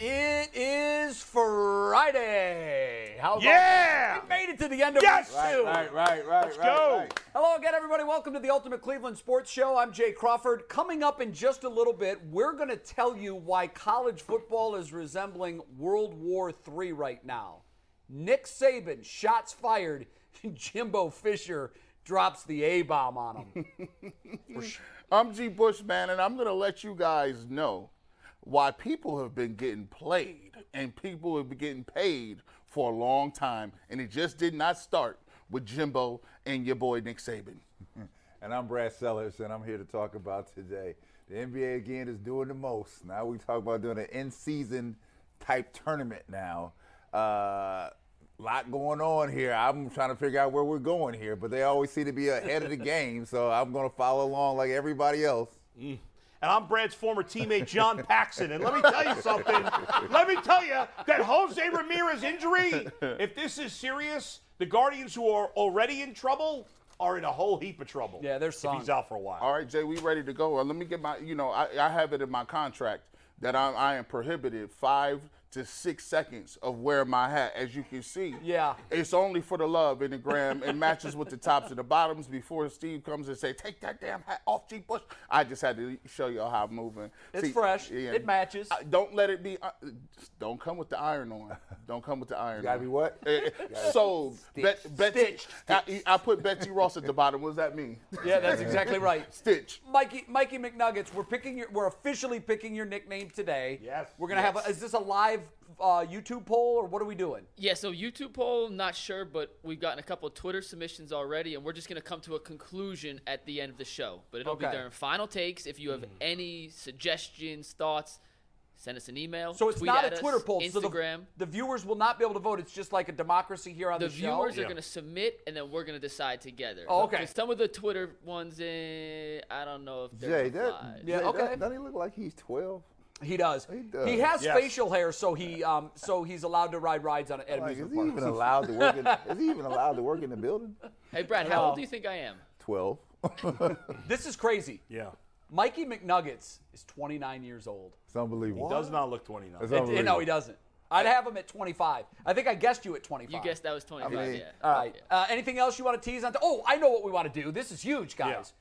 It is Friday. How about Yeah! We made it to the end of Yes! week two. Right, right, right, Let's right, go. right. Hello again, everybody. Welcome to the Ultimate Cleveland Sports Show. I'm Jay Crawford. Coming up in just a little bit, we're going to tell you why college football is resembling World War III right now. Nick Saban, shots fired. Jimbo Fisher drops the A bomb on him. I'm G. Bushman, and I'm going to let you guys know why people have been getting played and people have been getting paid for a long time, and it just did not start with Jimbo and your boy Nick Saban. And I'm Brad Sellers, and I'm here to talk about today. The NBA again is doing the most. Now we talk about doing an in-season type tournament now. Uh, lot going on here. I'm trying to figure out where we're going here, but they always seem to be ahead of the game, so I'm going to follow along like everybody else. And I'm Brad's former teammate, John Paxson. And let me tell you something. let me tell you that Jose Ramirez injury, if this is serious, the Guardians, who are already in trouble, are in a whole heap of trouble. Yeah, they're If he's out for a while. All right, Jay, we ready to go. Uh, let me get my, you know, I, I have it in my contract that I, I am prohibited five to six seconds of wear my hat. As you can see, Yeah. it's only for the love in the gram. It matches with the tops and the bottoms. Before Steve comes and say, "Take that damn hat off, G. Bush," I just had to show y'all how I'm moving. It's fresh. It matches. uh, don't let it be. Uh, don't come with the iron on. Don't come with the iron. Gotta on. be what? So, Bet, Betsy, Stitched. I, I put Betsy Ross at the bottom. What does that mean? Yeah, that's exactly right. Stitch. Mikey, Mikey McNuggets, we're picking your, we're officially picking your nickname today. Yes, We're gonna have. A, is this a live uh, YouTube poll or what are we doing? Yeah, so YouTube poll, not sure, but we've gotten a couple of Twitter submissions already, and we're just going to come to a conclusion at the end of the show. But it'll Okay. be during final takes. If you have any suggestions, thoughts, send us an email. So it's tweet not at a us, Twitter poll. So the, Instagram. the viewers will not be able to vote. It's just like a democracy here on the the, show. viewers are going to submit, and then we're going to decide together. Oh, okay. 'Cause Some of the Twitter ones, eh, I don't know if they're Jay, that. Yeah, Jay, okay. that- doesn't he look like he's 12? He does. He does. He has Yes. facial hair, so he um so he's allowed to ride rides on at Like, is he parks. even allowed to work? In, is he even allowed to work in the building? Hey, Brad, how old do you think I am? 12. This is crazy. Yeah. Mikey McNuggets is 29 years old. It's unbelievable. He does not look 29. It's It- no, he doesn't. I'd have him at 25. I think I guessed you at 25. You guessed that was 25, mean- yeah. All right. Yeah. Uh, anything else you want to tease on? oh, I know what we want to do. This is huge, guys.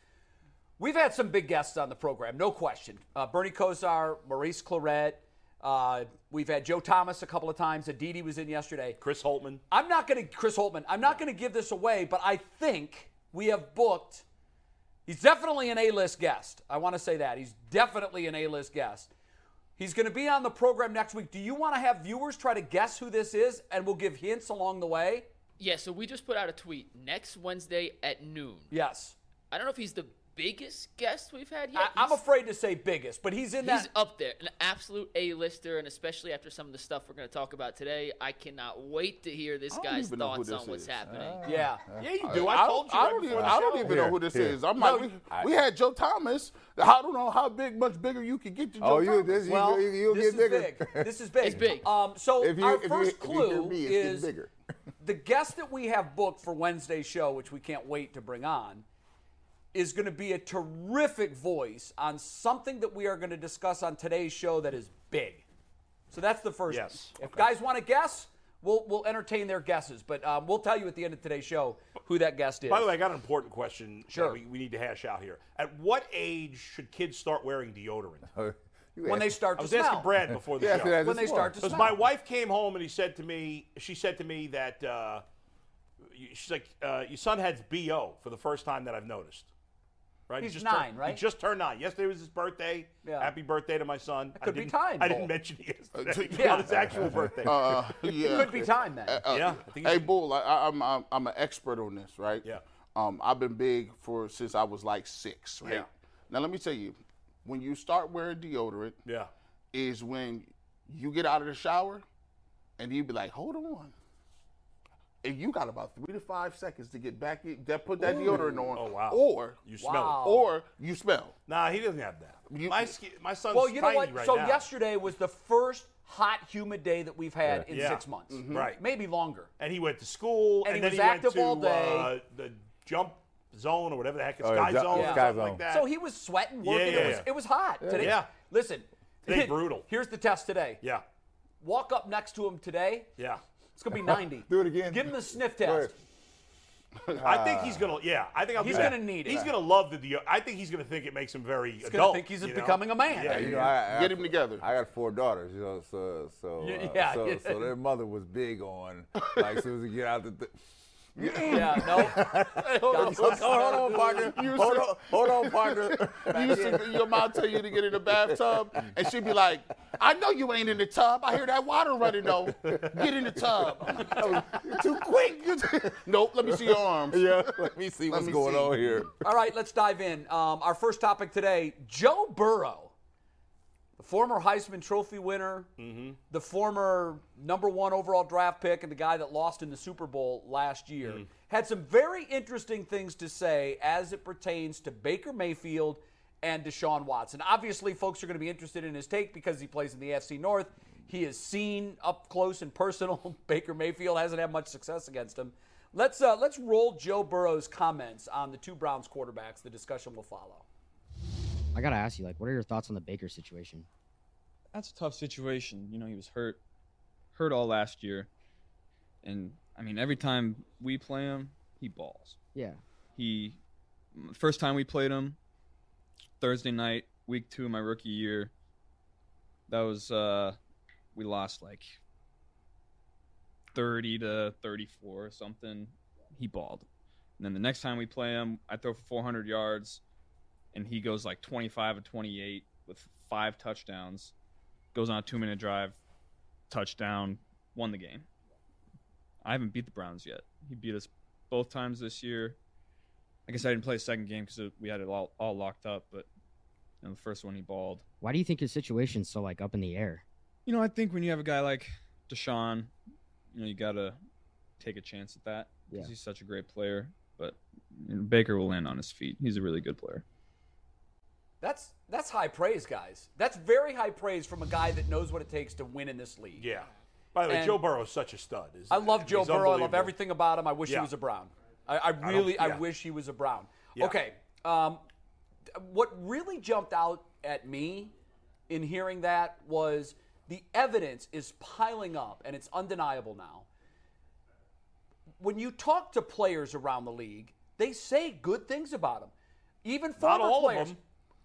We've had some big guests on the program, no question. Uh, Bernie Kosar, Maurice Clarett. Uh, we've had Joe Thomas a couple of times. Aditi was in yesterday. Chris Holtmann. I'm not going to, Chris Holtmann, I'm not going to give this away, but I think we have booked, he's definitely an A list guest. I want to say that. He's definitely an A list guest. He's going to be on the program next week. Do you want to have viewers try to guess who this is and we'll give hints along the way? Yeah, so we just put out a tweet next Wednesday at noon. Yes. I don't know if he's the biggest guest we've had I, yet. I'm afraid to say biggest, but he's in He's that. He's up there, an absolute A-lister, and especially after some of the stuff we're going to talk about today, I cannot wait to hear this guy's even know who theughts this on what's is. happening. Yeah. Yeah, you do. I, told you. I right don't even, I don't show. even know who this here. is. I'm like, we, we had Joe Thomas. I don't know how big, much bigger you could get to Joe Oh, you, Thomas. this, you, Well, you, you'll this get is bigger. big. This is big. It's big. Um, so if you, our if you, first if you clue me, is bigger. the guest that we have booked for Wednesday's show, which we can't wait to bring on, is going to be a terrific voice on something that we are going to discuss on today's show that is big. So that's the first. Yes. If guys want to guess, we'll we'll entertain their guesses, but um, we'll tell you at the end of today's show who that guest is. By the way, I got an important question Sure. that we, we need to hash out here. At what age should kids start wearing deodorant? when they start to smile. I was smell. asking Brad before the Yeah, show. so that's when they just start to Because my wife came home and he said to me, she said to me that uh, she's like, uh, your son has bo for the first time that I've noticed. Right? He's he just nine, turned, right? He just turned nine. Yesterday was his birthday. Yeah. Happy birthday to my son. I could be didn't- time, I didn't mention it yesterday. Yeah. on his actual birthday. Uh, yeah. Could be time then. Uh, Yeah, I think hey, it's- Bull, I, I- I'm, I'm I'm an expert on this, right? Yeah. Um, I've been big for since I was like six, right? Yeah. Now let me tell you, when you start wearing deodorant, yeah. is when you get out of the shower, and you be like, hold on. And you got about three to five seconds to get back that put that deodorant on. Oh, wow. Or You smell Wow. it. or you smell. Nah, he doesn't have that. You- my ski, my son's well, you know what? right so now. yesterday was the first hot, humid day that we've had in Yeah. six months. Right. Maybe longer. and he went to school, And and, he then was he active went to all day. Uh, the jump zone or whatever the heck, it's Oh, sky ju- zone, yeah. Sky something like that. So he was sweating, working. Yeah, yeah, it, was, yeah. it was hot today. Yeah. Listen. Today brutal. Here's the test today. yeah, Walk up next to him today. yeah. It's gonna be 90. Do it again. Give him the sniff Go test. ahead. I think he's gonna. Yeah, I think I'll He's that. gonna need it. He's gonna love the. deo- I think he's gonna think it makes him very He's adult. gonna think he's you know? becoming a man. Yeah, You know, I, I, Get him together. I got four daughters, you know, so so uh, Yeah, so, yeah. so their mother was big on like as soon as we get out the. Th- Yeah, no. hold, hold on, partner. Hold on, hold on, partner. You see your mom tell you to get in the bathtub, and she'd be like, "I know you ain't in the tub. I hear that water running though. Get in the tub." Too quick. nope. Let me see your arms. yeah, let me see what's me going see. on here. All right, let's dive in. Um, our first topic today Joe Burrow, the former Heisman Trophy winner, the former number one overall draft pick, and the guy that lost in the Super Bowl last year, had some very interesting things to say as it pertains to Baker Mayfield and Deshaun Watson. Obviously, folks are going to be interested in his take because he plays in the AFC North. He has seen up close and personal Baker Mayfield hasn't had much success against him. Let's uh, let's roll Joe Burrow's comments on the two Browns quarterbacks. The discussion will follow. I gotta ask you, like, what are your thoughts on the Baker situation? that's a tough situation. You know, he was hurt, hurt all last year, and I mean, every time we play him, he balls. Yeah, He, first time we played him, Thursday night, week two of my rookie year. That was uh, we lost like thirty to thirty-four or something. He balled. And then the next time we play him, I throw for 400 yards, and he goes like 25 or 28 with five touchdowns. Goes on a two-minute drive, touchdown, won the game. I haven't beat the Browns yet. He beat us both times this year. I guess I didn't play a second game because we had it all, all locked up, but in the first one he balled. why do you think his situation's so like up in the air? You know, I think when you have a guy like Deshaun, you know, you gotta take a chance at that because Yeah. he's such a great player. But you know, Baker will land on his feet. He's a really good player. That's that's high praise, guys. That's very high praise from a guy that knows what it takes to win in this league. Yeah. By the way, And- Joe Burrow is such a stud. I love Joe Burrow. I love everything about him. I wish he was a Brown. I, I really, I, yeah. wish he was a Brown. Yeah. Okay. Um, what really jumped out at me in hearing that was the evidence is piling up, and it's undeniable now. When you talk to players around the league, they say good things about him. Even former Not all of players. them.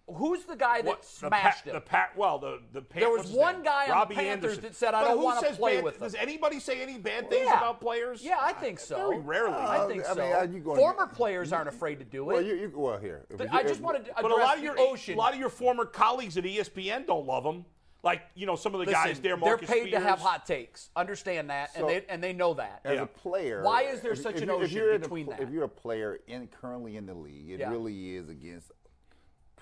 Who's the guy that What, the smashed pa- him? The pa- well, the the Pan- There was one name? guy on the Robbie Panthers Anderson. that said, "I But don't who wanna says play bad- with Does anybody say any bad things Yeah. about players? Yeah, I think so. Very rarely. Uh, I think I so. mean, uh, are gonna Former get- players aren't afraid to do it. Well, you, you well here. But you- I just if- wanted to address but a lot of your ocean. a lot of your former colleagues at ESPN don't love him. Like you know, some of the Listen, guys there. they're Marcus paid to have hot takes. Understand that, and they and they know that. as Yeah. a player. Why is there if- such if an you- if ocean you're a between that? If you're a player in currently in the league, it Yeah. really is against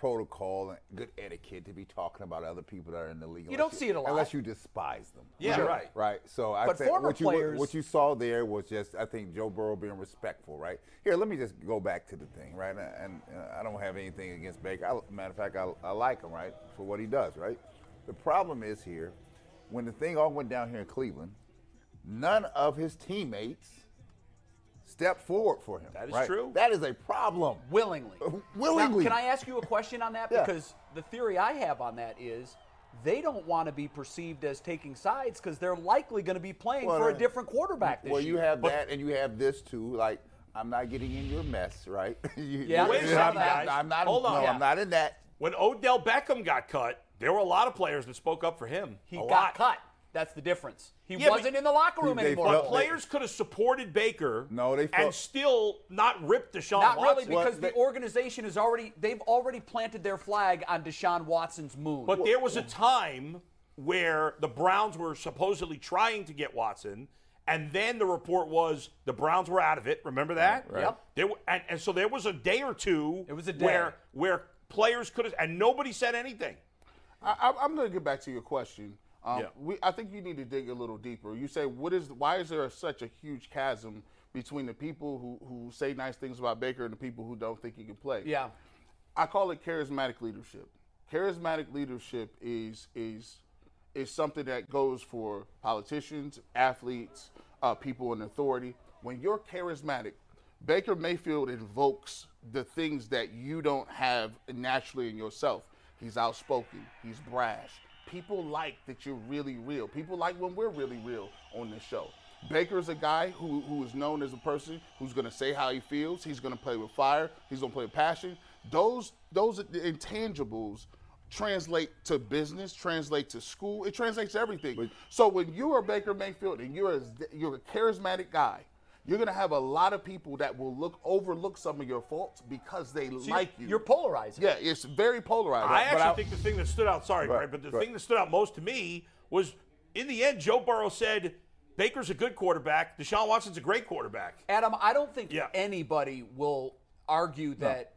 protocol and good etiquette to be talking about other people that are in the league. You don't see it a lot. unless you despise them. Yeah, Right. right. Right. So I But think what you players- what you saw there was just I think Joe Burrow being respectful. Right. Here, let me just go back to the thing. Right. And, and I don't have anything against Baker. I, matter of fact, I, I like him. Right for what he does. Right. The problem is here when the thing all went down here in Cleveland. None of his teammates stepped forward for him. That is right? true. That is a problem. willingly. Willingly. Now, can I ask you a question on that? Yeah. Because the theory I have on that is they don't want to be perceived as taking sides because they're likely going to be playing Well, for a uh, different quarterback this Well, year. you have that, and you have this too. Like, I'm not getting in your mess, right? You- Yeah, Wait a I'm, second, not- guys. I'm not. Hold on. No, Yeah. I'm not in that. When Odell Beckham got cut, There were a lot of players that spoke up for him. He a got lot. cut. That's the difference. He Yeah, wasn't in the locker room anymore. felt- But players could have supported Baker. No, they and still not ripped Deshaun Not Watson. really, because Well, the organization is already they've already planted their flag on Deshaun Watson's moon. But there was a time where the Browns were supposedly trying to get Watson, and then the report was the Browns were out of it. Remember that? Right. Yep. There, w- and, and so there was a day or two. It was a day. where where players could have, and nobody said anything. I, I- I'm going to get back to your question. Um, Yeah. we, I think you need to dig a little deeper. You say, what is? Why is there such a huge chasm between the people who, who say nice things about Baker and the people who don't think he can play? yeah, I call it charismatic leadership. Charismatic leadership is is is something that goes for politicians, athletes, uh, people in authority. When you're charismatic, Baker Mayfield invokes the things that you don't have naturally in yourself. He's outspoken. He's brash. People like that you're really real. People like when we're really real on this show. Baker's a guy who, who is known as a person who's going to say how he feels. He's going to play with fire. He's going to play with passion. Those those intangibles translate to business, translate to school. It translates to everything. so when you are Baker Mayfield and you're a, you're a charismatic guy, you're going to have a lot of people that will look overlook some of your faults because they like you. you're polarizing. yeah, it's very polarizing. I But actually think the thing that stood out, sorry, Right, Greg, but the right. thing that stood out most to me was in the end, Joe Burrow said Baker's a good quarterback, Deshaun Watson's a great quarterback. Adam, I don't think Yeah. anybody will argue that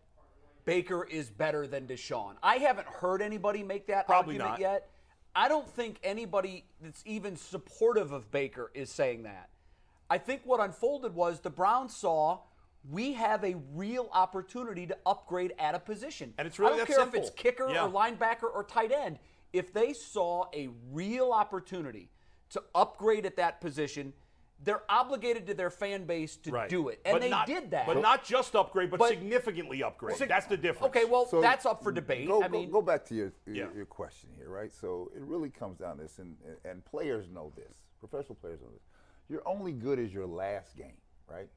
Baker is better than Deshaun. I haven't heard anybody make that Probably argument not. yet. I don't think anybody that's even supportive of Baker is saying that. I think what unfolded was the Browns saw we have a real opportunity to upgrade at a position. And it's really I don't that care if it's kicker Yeah. or linebacker or tight end. If they saw a real opportunity to upgrade at that position, they're obligated to their fan base to Right. do it. And But they not- did that. But not just upgrade, but, But- significantly upgrade. Sig- That's the difference. Okay, well, So that's up for debate. Go, I go- mean, go back to your, your, Yeah. your question here, right? So it really comes down to this, and, and players know this. Professional players know this. You're only good as your last game, right?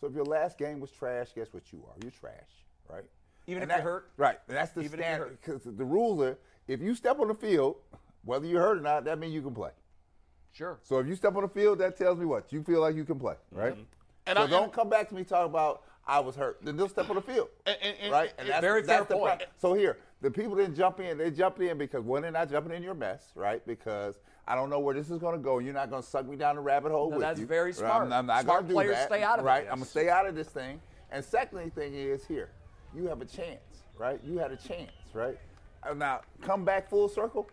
So if your last game was trash, guess what you are? You're trash, right? Even And if you're that- hurt? Right. And that's the Even standard. Because the rules are, if you step on the field, whether you're hurt or not, that means you can play. sure. So if you step on the field, that tells me what? You feel like you can play, right? Mm-hmm. And so I- don't and- come back to me talking about I was hurt. Then they'll step on the field, And- and- right? And that's, Very that's fair point. So here, the people didn't jump in. They jumped in because one, they're not jumping in your mess, right? Because I don't know where this is going to go. You're not going to suck me down the rabbit hole No, with that's you. very right? smart. I'm, I'm not Smart going to do players that. stay out of it. right? Yes. I'm going to stay out of this thing. And secondly, thing is here, you have a chance, right? You had a chance, right? Uh, Now come back full circle.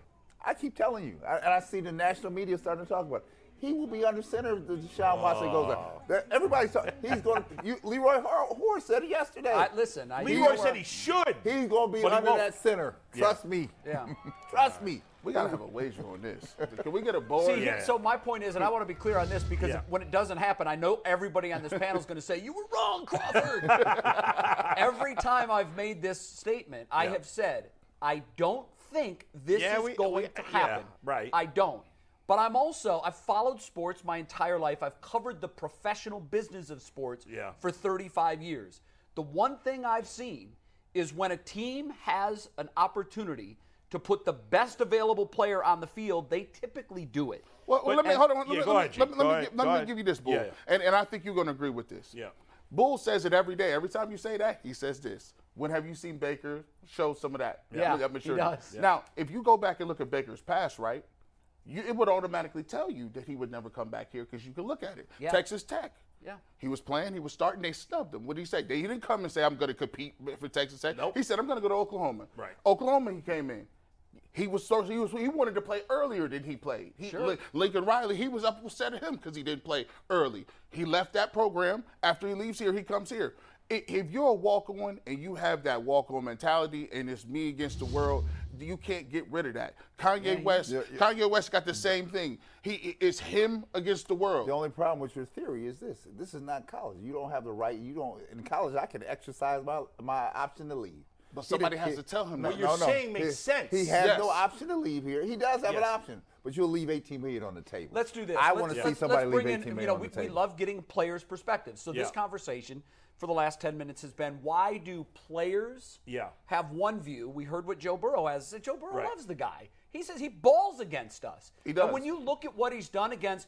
I keep telling you, I, and I see the national media starting to talk about. It. He will be under center if the Deshaun Watson goes up. That- Everybody's talking. He's going. to you, Leroy Hor- Hoard said it yesterday. I, listen, I Leroy said he should. He's going to be But under that center. Trust me. Yeah. Trust me. We got to have a wager on this. Can we get a board? See, yeah. so my point is, and I want to be clear on this because Yeah. when it doesn't happen, I know everybody on this panel is going to say, You were wrong, Crawford. Every time I've made this statement, I Yeah. have said, I don't think this Yeah, is we- going we- to yeah, happen. right. I don't. But I'm also, I've followed sports my entire life. I've covered the professional business of sports Yeah. for 35 years. The one thing I've seen is when a team has an opportunity to put the best available player on the field, they typically do it. Well, well, But- let me hold on. Let Yeah, me, let ahead, me, let me, me, let me give you this, Bull. Yeah, yeah. And, and I think you're going to agree with this. Yeah. Bull says it every day. Every time you say that, he says this. When have you seen Baker show some of that? Yeah, that he maturity? does. Now, if you go back and look at Baker's past, right, you, it would automatically tell you that he would never come back here because you can look at it. Yeah. Texas Tech. Yeah. He was playing. He was starting. They snubbed him. What did he say? They, he didn't come and say, "I'm going to compete for Texas Tech." Nope. He said, "I'm going to go to Oklahoma." Right. Oklahoma, he came in. He was so he was he wanted to play earlier than he played. He, Lin- Lincoln Riley, he was upset at him because he didn't play early. He left that program. After he leaves here, he comes here. If you're a walk on and you have that walk on mentality and it's me against the world, you can't get rid of that. Kanye West, Yeah, yeah. Kanye West got the same thing. He it's him against the world. The only problem with your theory is this: this is not college. You don't have the right. You don't in college. I can exercise my my option to leave. But somebody He- has he- to tell him no, that. you're no, no. saying makes He- sense. He has Yes. no option to leave here. He does have an option, but you'll leave 18 million on the table. Let's do this. I Let's- want to see let's- somebody let's leave bring 18 in, million you know, on we, the we love getting players' perspectives. So this conversation for the last 10 minutes has been why do players Yeah. have one view? We heard what Joe Burrow has. Joe Burrow Right. loves the guy. He says he balls against us. He But does. when you look at what he's done against,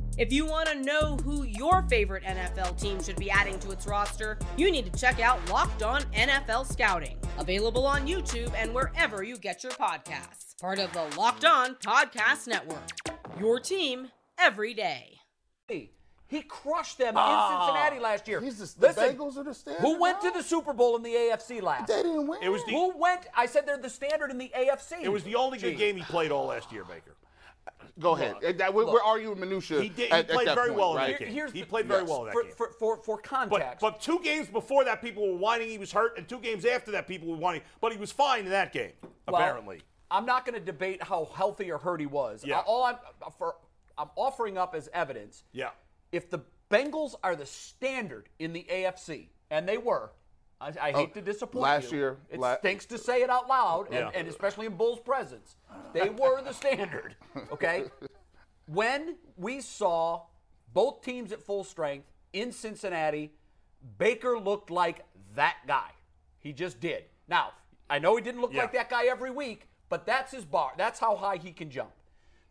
If you want to know who your favorite NFL team should be adding to its roster, you need to check out Locked On NFL Scouting, available on YouTube and wherever you get your podcasts. Part of the Locked On Podcast Network. Your team every day. He crushed them Ah, in Cincinnati last year. he's the- the Listen, Bengals are the standard Who went now? to the Super Bowl in the AFC last? They didn't win. It was the Who went? I said they're the standard in the AFC. it was the only Gee. good game he played all last year, Baker. Go ahead. That- we're, we're arguing minutia. He did- he at, at played that very point, well in right? that game. Here's He the- played very yes. well in that for, game. for, for, for But, context. but two games before that, people were whining he was hurt, and two games after that, people were whining. But he was fine in that game, Well, apparently. I'm not going to debate how healthy or hurt he was. Yeah. All I'm for, I'm offering up as evidence. Yeah. If the Bengals are the standard in the AFC, and they were, I, I hate Oh, to disappoint you. last you. year, it la- stinks to say it out loud, and, Yeah. and especially in Bull's presence. They were the standard. Okay. when we saw both teams at full strength in Cincinnati, Baker looked like that guy. He just did. Now, I know he didn't look Yeah. like that guy every week, but that's his bar. That's how high he can jump.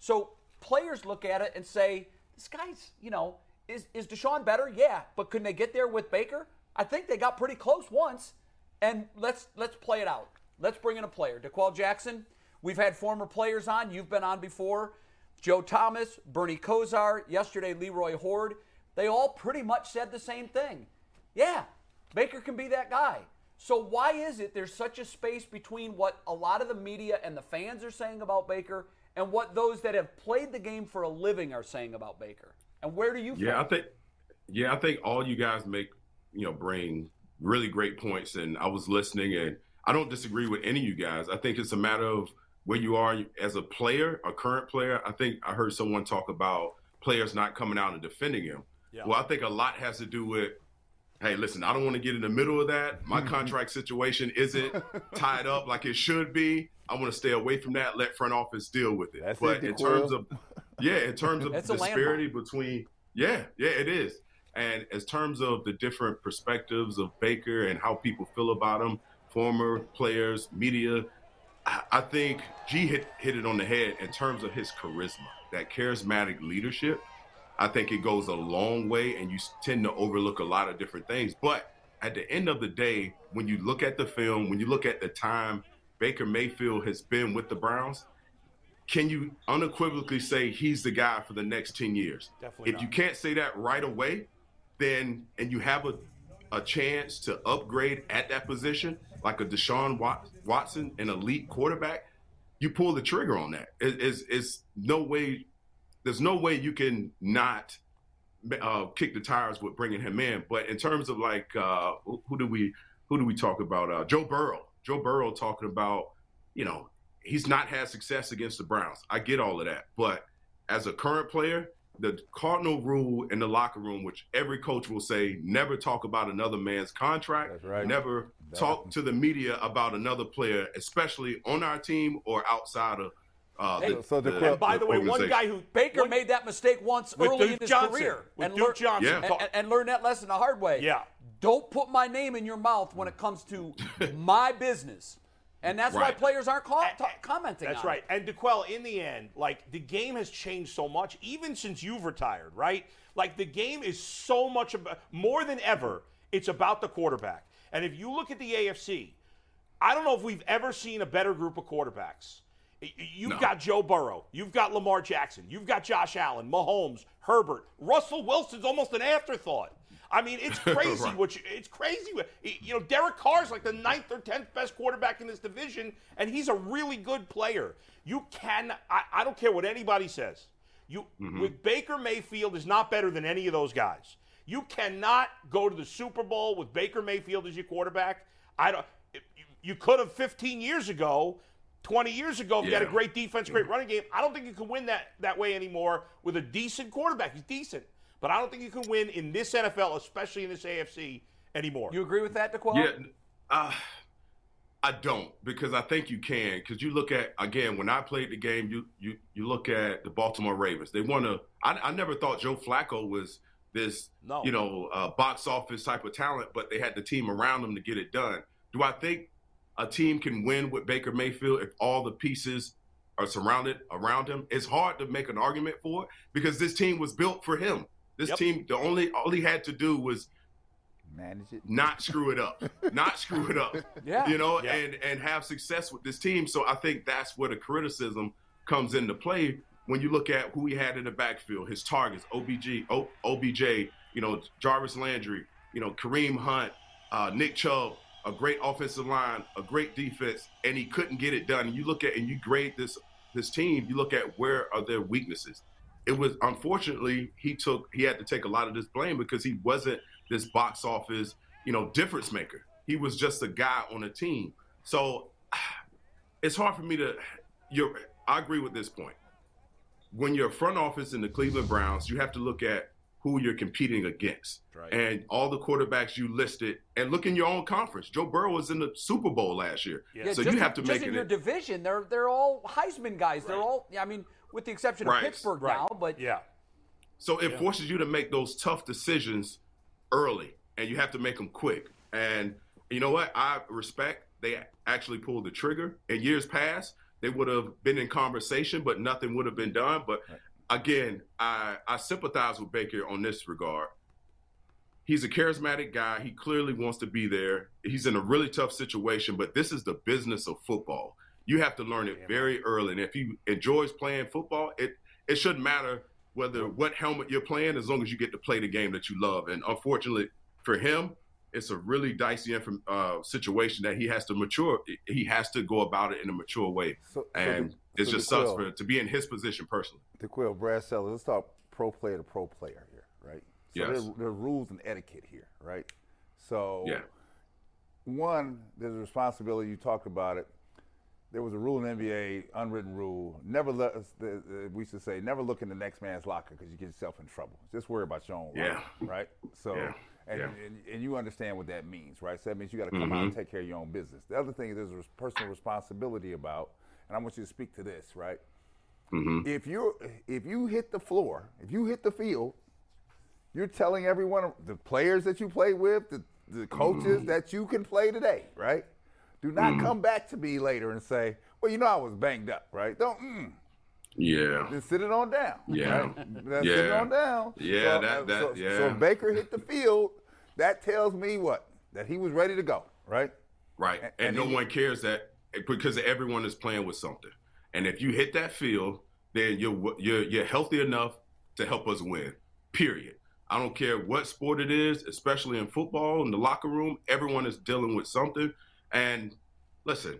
So players look at it and say, this guy's, you know, is, is Deshaun better? Yeah. But couldn't they get there with Baker? I think they got pretty close once. And let's let's play it out. Let's bring in a player. D'Qwell Jackson. We've had former players on. You've been on before. Joe Thomas, Bernie Kosar, yesterday Leroy Hoard. They all pretty much said the same thing. Yeah, Baker can be that guy. So why is it there's such a space between what a lot of the media and the fans are saying about Baker and what those that have played the game for a living are saying about Baker? And where do you Yeah, I think yeah, I think all you guys make, you know, bring really great points and I was listening and I don't disagree with any of you guys. I think it's a matter of where you are as a player, a current player. I think I heard someone talk about players not coming out and defending him. Yeah. Well, I think a lot has to do with hey, listen, I don't want to get in the middle of that. My contract situation isn't tied up like it should be. I want to stay away from that. Let front office deal with it. That's but it, in terms of yeah, in terms of That's a disparity between yeah, yeah, it is. And as terms of the different perspectives of Baker and how people feel about him, former players, media, I, think G hit hit it on the head in terms of his charisma, that charismatic leadership. I think it goes a long way, and you tend to overlook a lot of different things. But at the end of the day, when you look at the film, when you look at the time Baker Mayfield has been with the Browns, can you unequivocally say he's the guy for the next 10 years? Definitely If not. you can't say that right away, then and you have a, a chance to upgrade at that position, like a Deshaun Watson, an elite quarterback, you pull the trigger on that. It- it's, it's no way, there's no way you can not uh, kick the tires with bringing him in. But in terms of like, uh, who, do we who do we talk about? Uh, Joe Burrow. Joe Burrow talking about, you know, he's not had success against the Browns. I get all of that, but as a current player, the cardinal rule in the locker room, which every coach will say, never talk about another man's contract. That's right. Never talk to the media about another player, especially on our team or outside of. Uh, the, So the the- And by the way, one guy who Baker one- made that mistake once early Duke in his Johnson. career With and Duke lear- Johnson. Yeah. and, and learned that lesson the hard way. Yeah. Don't put my name in your mouth when it comes to my business. And that's why players aren't call, ta- commenting That's on right. it. And D'Qwell, in the end, like the game has changed so much, even since you've retired, right? Like the game is so much about more than ever. It's about the quarterback. And if you look at the AFC, I don't know if we've ever seen a better group of quarterbacks. You've No. got Joe Burrow. You've got Lamar Jackson. You've got Josh Allen, Mahomes, Herbert. Russell Wilson's almost an afterthought. I mean, it's crazy. Right. Which it's crazy. what- You know, Derek Carr's like the ninth or tenth best quarterback in this division, and he's a really good player. You can. I, I don't care what anybody says. You mm-hmm. with Baker Mayfield is not better than any of those guys. You cannot go to the Super Bowl with Baker Mayfield as your quarterback. I don't. You, you could have 15 years ago. 20 years ago, if you had a great defense, great mm-hmm. running game, I don't think you can win that that way anymore with a decent quarterback. He's decent, but I don't think you can win in this NFL, especially in this AFC anymore. You agree with that, D'Qwell? Yeah, uh, I don't because I think you can because you look at again when I played the game, you you you look at the Baltimore Ravens. They want to. I, I never thought Joe Flacco was this No. you know uh, box office type of talent, but they had the team around him to get it done. Do I think a team can win with Baker Mayfield if all the pieces are surrounded around him? It's hard to make an argument for it because this team was built for him. This Yep. team, the only all he had to do was Manage it. not screw it up, not screw it up. Yeah. you know, Yeah. and and have success with this team. So I think that's where the criticism comes into play when you look at who he had in the backfield, his targets, OBG, o, OBJ, you know, Jarvis Landry, you know, Kareem Hunt, uh, Nick Chubb, a great offensive line, a great defense, and he couldn't get it done. And you look at and you grade this this team, you look at where are their weaknesses. It was unfortunately he took he had to take a lot of this blame because he wasn't this box office, you know, difference maker. He was just a guy on a team. So it's hard for me to you're I agree with this point. When you're front office in the Cleveland Browns, you have to look at who you're competing against. Right. And all the quarterbacks you listed and look in your own conference. Joe Burrow was in the Super Bowl last year. Yeah. So just, you have to just make in it your division. They're they're all Heisman guys. They're all. I mean, with the exception Right. of Pittsburgh Right. now, but yeah. So it forces you to make those tough decisions early, and you have to make them quick. And you know what? I respect they actually pulled the trigger. In years past, they would have been in conversation, but nothing would have been done. But again, I I sympathize with Baker on this regard. He's a charismatic guy. He clearly wants to be there. He's in a really tough situation, but this is the business of football. You have to learn it very early. And if he enjoys playing football, it it shouldn't matter whether what helmet you're playing as long as you get to play the game that you love. And unfortunately for him, it's a really dicey uh, situation that he has to mature. He has to go about it in a mature way. So- so and the- it so just sucks for to be in his position personally. D'Qwell, Brad Sellers. Let's talk pro player to pro player here, right? So Yes. there, there are rules and etiquette here, right? So Yeah. one, there's a responsibility. You talked about it. There was a rule in the NBA, unwritten rule. Never let us, the, the, we should say, never look in the next man's locker because you get yourself in trouble. Just worry about your own Yeah. locker, right? So, Yeah. And, Yeah. and, and you understand what that means, right? So that means you got to come out Mm-hmm. and take care of your own business. The other thing is there's a personal responsibility about, and I want you to speak to this, right? Mm-hmm. If you if you hit the floor, if you hit the field, you're telling everyone the players that you play with, the, the coaches that you can play today, right? Do not come back to me later and say, "Well, you know I was banged up," right? Don't mm, Yeah. then sit it on down. Yeah. right? Then sit it Yeah. on down. Yeah, So, that- uh, that- so, yeah. So Baker hit the field, that tells me what that he was ready to go, right? Right. And- And, and no he- one cares that because everyone is playing with something. And if you hit that field, then you're you're you're healthy enough to help us win. Period. I don't care what sport it is, especially in football in the locker room, everyone is dealing with something. And listen,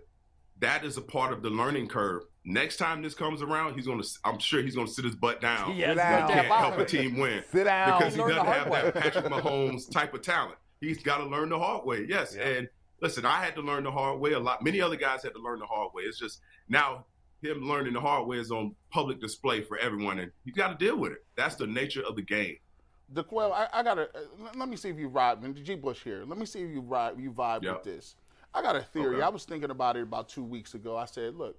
that is a part of the learning curve. Next time this comes around, he's gonna I'm sure he's gonna sit his butt down. Yes, Sit down. He can't help a team win Sit down. because he doesn't have way. that Patrick Mahomes type of talent. He's got to learn the hard way. Yes, Yeah. and listen, I had to learn the hard way a lot. Many other guys had to learn the hard way. It's just now him learning the hard way is on public display for everyone, and you got to deal with it. That's the nature of the game. D'Qwell, I, I gotta uh, let- let me see if you ride. And G. Bush here. Let me see if you ride. You vibe Yeah. with this. I got a theory. Okay. I was thinking about it about two weeks ago. I said, look,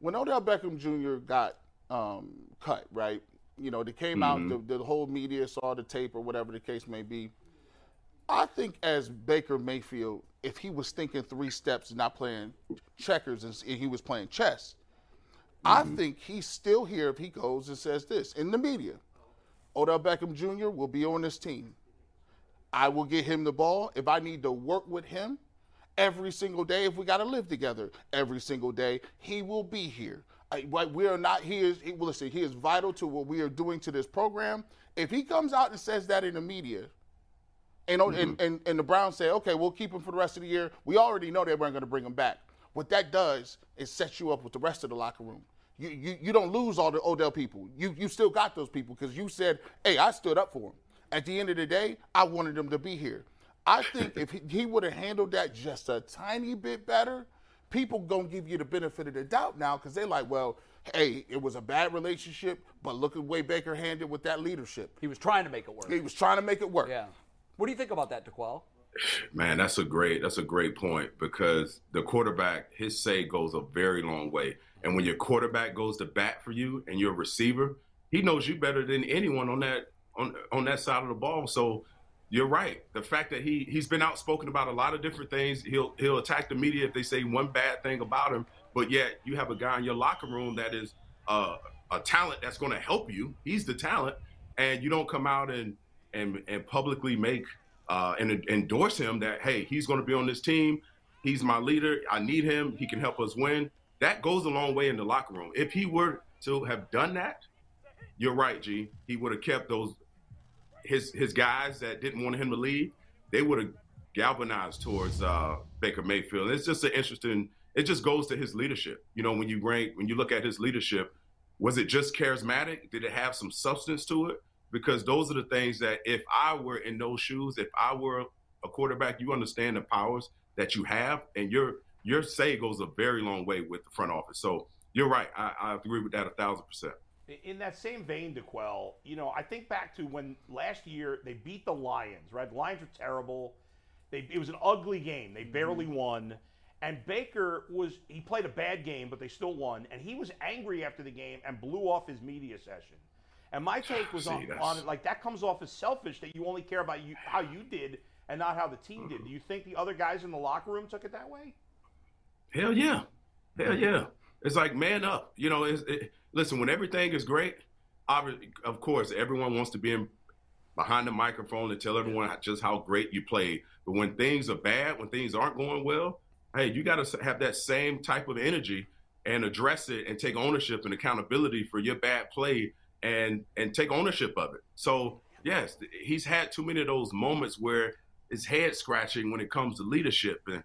when Odell Beckham Jr. got um, cut, right? You know, they came Mm-hmm. out. The, the whole media saw the tape or whatever the case may be. I think as Baker Mayfield, if he was thinking three steps and not playing checkers and and he was playing chess, I think he's still here if he goes and says this in the media. Odell Beckham Jr. will be on this team. I will get him the ball if I need to work with him every single day. If we got to live together every single day, he will be here. I, we are not. He is. He, well, listen. He is vital to what we are doing to this program. If he comes out and says that in the media, And, and, mm-hmm. and, and the Browns say, okay, we'll keep him for the rest of the year. We already know they weren't going to bring him back. What that does is set you up with the rest of the locker room. You, you, you don't lose all the Odell people. You, you still got those people because you said, hey, I stood up for him. At the end of the day, I wanted him to be here. I think if he, he would have handled that just a tiny bit better, people gonna give you the benefit of the doubt now because they're like, well, hey, it was a bad relationship, but look at the way Baker handled with that leadership. He was trying to make it work. He was trying to make it work. Yeah. What do you think about that, D'Qwell? Man, that's a great that's a great point because the quarterback, his say goes a very long way. And when your quarterback goes to bat for you and you're a receiver, he knows you better than anyone on that on on that side of the ball. So you're right. The fact that he he's been outspoken about a lot of different things. He'll he'll attack the media if they say one bad thing about him. But yet you have a guy in your locker room that is uh, a talent that's going to help you. He's the talent, and you don't come out and and and publicly make uh, and endorse him that hey he's going to be on this team. He's my leader. I need him. He can help us win. That goes a long way in the locker room. If he were to have done that, you're right, G. He would have kept those his his guys that didn't want him to leave. They would have galvanized towards uh, Baker Mayfield. It's just an interesting. It just goes to his leadership. You know, when you rank, when you look at his leadership, was it just charismatic? Did it have some substance to it? Because those are the things that if I were in those shoes, if I were a quarterback, you understand the powers that you have, and your your say goes a very long way with the front office. So you're right. I, I agree with that a thousand percent. In that same vein, D'Qwell, you know, I think back to when last year they beat the Lions, right? The Lions were terrible. They, it was an ugly game. They barely mm-hmm. won. And Baker was, he played a bad game, but they still won. And he was angry after the game and blew off his media session. And my take was See, on, that's- on it, like, that comes off as selfish that you only care about you, how you did and not how the team did. Mm-hmm. Do you think the other guys in the locker room took it that way? Hell yeah, hell yeah. It's like man up. You know, it's, it, listen when everything is great. Of course, everyone wants to be in behind the microphone and tell everyone just how great you played. But when things are bad, when things aren't going well, hey, you got to have that same type of energy and address it and take ownership and accountability for your bad play and and take ownership of it. So yes, he's had too many of those moments where it's head scratching when it comes to leadership. And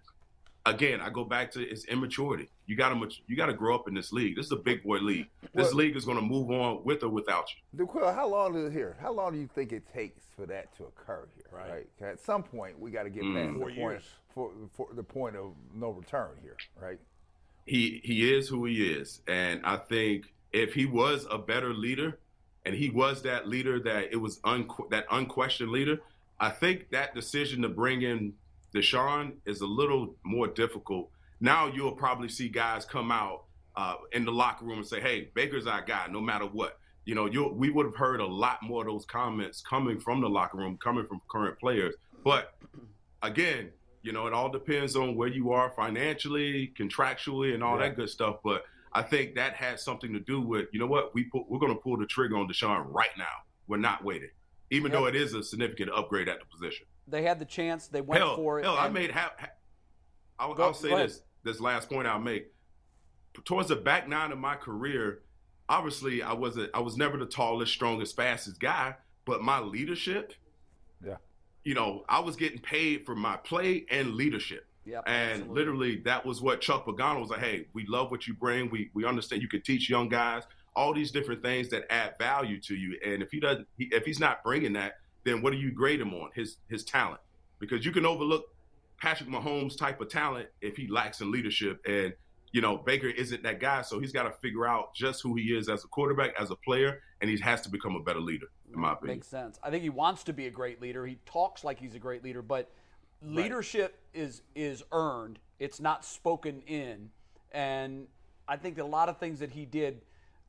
again, I go back to it's immaturity. You got to you got to grow up in this league. This is a big boy league. This Well- league is going to move on with or without you. D'Qwell, how long is it here? How long do you think it takes for that to occur here? Right. At some point, we got to get Mm. past Four the point for, for the point of no return here, right? he he is who he is, and I think if he was a better leader, and he was that leader that it was unque- that unquestioned leader, I think that decision to bring in Deshaun is a little more difficult. Now you'll probably see guys come out uh, in the locker room and say, "Hey, Baker's our guy, no matter what." You know, you we would have heard a lot more of those comments coming from the locker room, coming from current players. But again, you know, it all depends on where you are financially, contractually, and all Yeah. that good stuff. But I think that has something to do with, you know what, we put, we're going to pull the trigger on Deshaun right now. We're not waiting, even though it is a significant upgrade at the position. They had the chance. They went hell, for it. hell, I and- made half. I'll, Go- I'll say go ahead. this. This last point I'll make. Towards the back nine of my career, obviously I wasn't. I was never the tallest, strongest, fastest guy, but my leadership. Yeah. You know, I was getting paid for my play and leadership. Yep, and absolutely. literally, that was what Chuck Pagano was like. Hey, we love what you bring. We we understand you can teach young guys all these different things that add value to you. And if he doesn't, he, if he's not bringing that, then what do you grade him on? His his talent, because you can overlook Patrick Mahomes type of talent if he lacks in leadership. And you know Baker isn't that guy, so he's got to figure out just who he is as a quarterback, as a player, and he has to become a better leader, in my opinion. Makes sense. I think he wants to be a great leader. He talks like he's a great leader, but leadership is is earned. It's not spoken in. And I think a lot of things that he did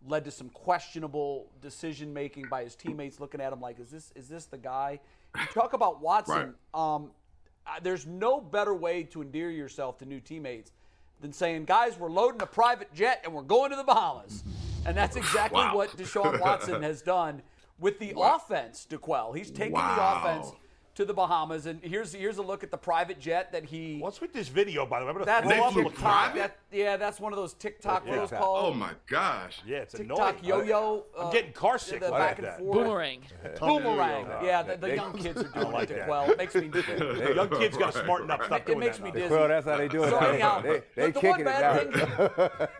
led to some questionable decision making by his teammates looking at him like, is this is this the guy? You talk about Watson. Um, uh, there's no better way to endear yourself to new teammates than saying, guys, we're loading a private jet and we're going to the Bahamas. And that's exactly Wow. what Deshaun Watson has done with the offense, D'Qwell. He's taken the offense to the Bahamas, and here's here's a look at the private jet that he. What's with this video, by the way? I'm That's throw up flew the private? that, yeah, that's one of those TikTok Yeah. videos called. Oh my gosh. Yeah, it's TikTok annoying. yo-yo. I'm uh, getting car sick. the back at and that. forth. Boomerang. Boomerang. Yeah. Yeah, the, the They- young kids are doing like it. that. Well, it makes me. It, Young kids got smart enough to smarten up. Stop it doing makes that me dizzy. Well, that's how they do it. So anyhow, they they look, the one bad thing-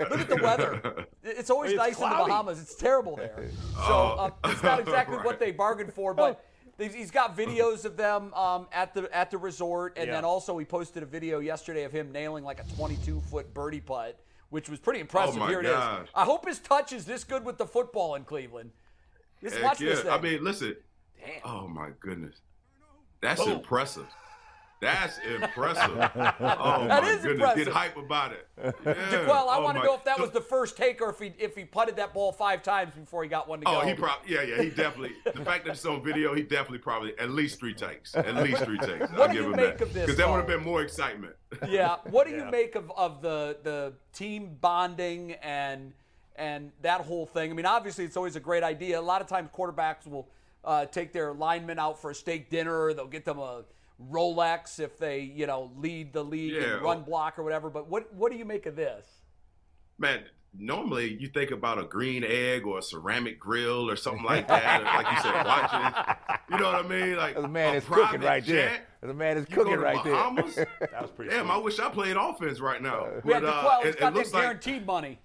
Look at the weather. It's always nice in the. Bahamas. It's terrible there. So uh, it's not exactly what they bargained for, but they- he's got videos of them um, at the at the resort, and Yeah. then also he posted a video yesterday of him nailing like a 22 foot birdie putt, which was pretty impressive. my Here it is. I hope his touch is this good with the football in Cleveland. Just Heck watch yeah. this thing. I mean, listen. Oh my goodness. That's impressive. That's impressive. oh That my is goodness. impressive. Get hype about it. Yeah. well, I Oh, want to know if that so- was the first take or if he if he putted that ball five times before he got one to Oh, go. he probably yeah, yeah, he definitely the fact that it's on video, he definitely probably at least three takes. At least three takes. What I'll do give you him make that. of this, Because that would have been more excitement. yeah. What do you make of, of the the team bonding and and that whole thing? I mean, obviously, it's always a great idea. A lot of times, quarterbacks will uh, take their linemen out for a steak dinner. They'll get them a Rolex if they you know lead the league Yeah. and run block or whatever. But what what do you make of this? Man, normally you think about a green egg or a ceramic grill or something like that. like you said, watching. You know what I mean? Like The man a is cooking private right there. jet. The man is cooking to right Bahamas? there. That was pretty. Damn, sweet. I wish I played offense right now. Yeah, But, uh, well, it, it's it got that looks like guaranteed money.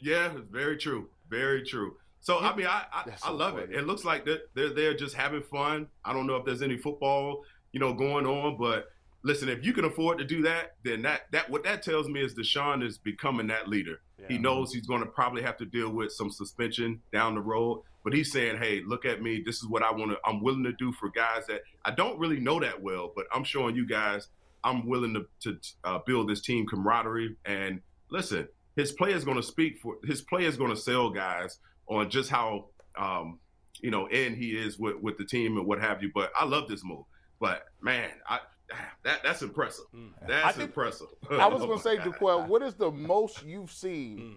Yeah, it's very true. Very true. So I mean, I I, That's I love funny. it. It looks like they're, they're they're just having fun. I don't know if there's any football, you know, going on, but listen, if you can afford to do that, then that that what that tells me is Deshaun is becoming that leader. He knows he's going to probably have to deal with some suspension down the road, but he's saying, "Hey, look at me. This is what I want to. I'm willing to do for guys that I don't really know that well, but I'm showing you guys I'm willing to to uh, build this team camaraderie. And listen, his play is going to speak for his play is going to sell guys on just how um, you know in he is with with the team and what have you. But I love this move. But man, I that that's impressive. I That's think- impressive. I was Oh going my to say, God. D'Qwell, what is the most you've seen Mm.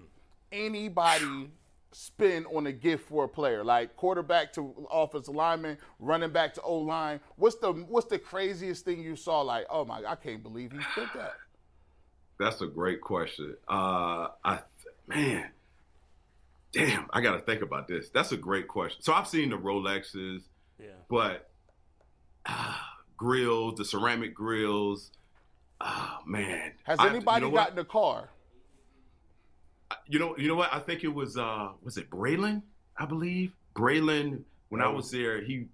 anybody spend on a gift for a player? Like quarterback to offensive lineman, running back to O line. What's the what's the craziest thing you saw? Like, oh my, I can't believe he spent that. That's a great question. Uh, I man, damn, I got to think about this. That's a great question. So I've seen the Rolexes, Yeah. but grills, the ceramic grills. Oh man, Has I- anybody you know what? got in the car? You know, you know what? I think it was uh was it Braylon? I believe Braylon. When I Oh. was there, he,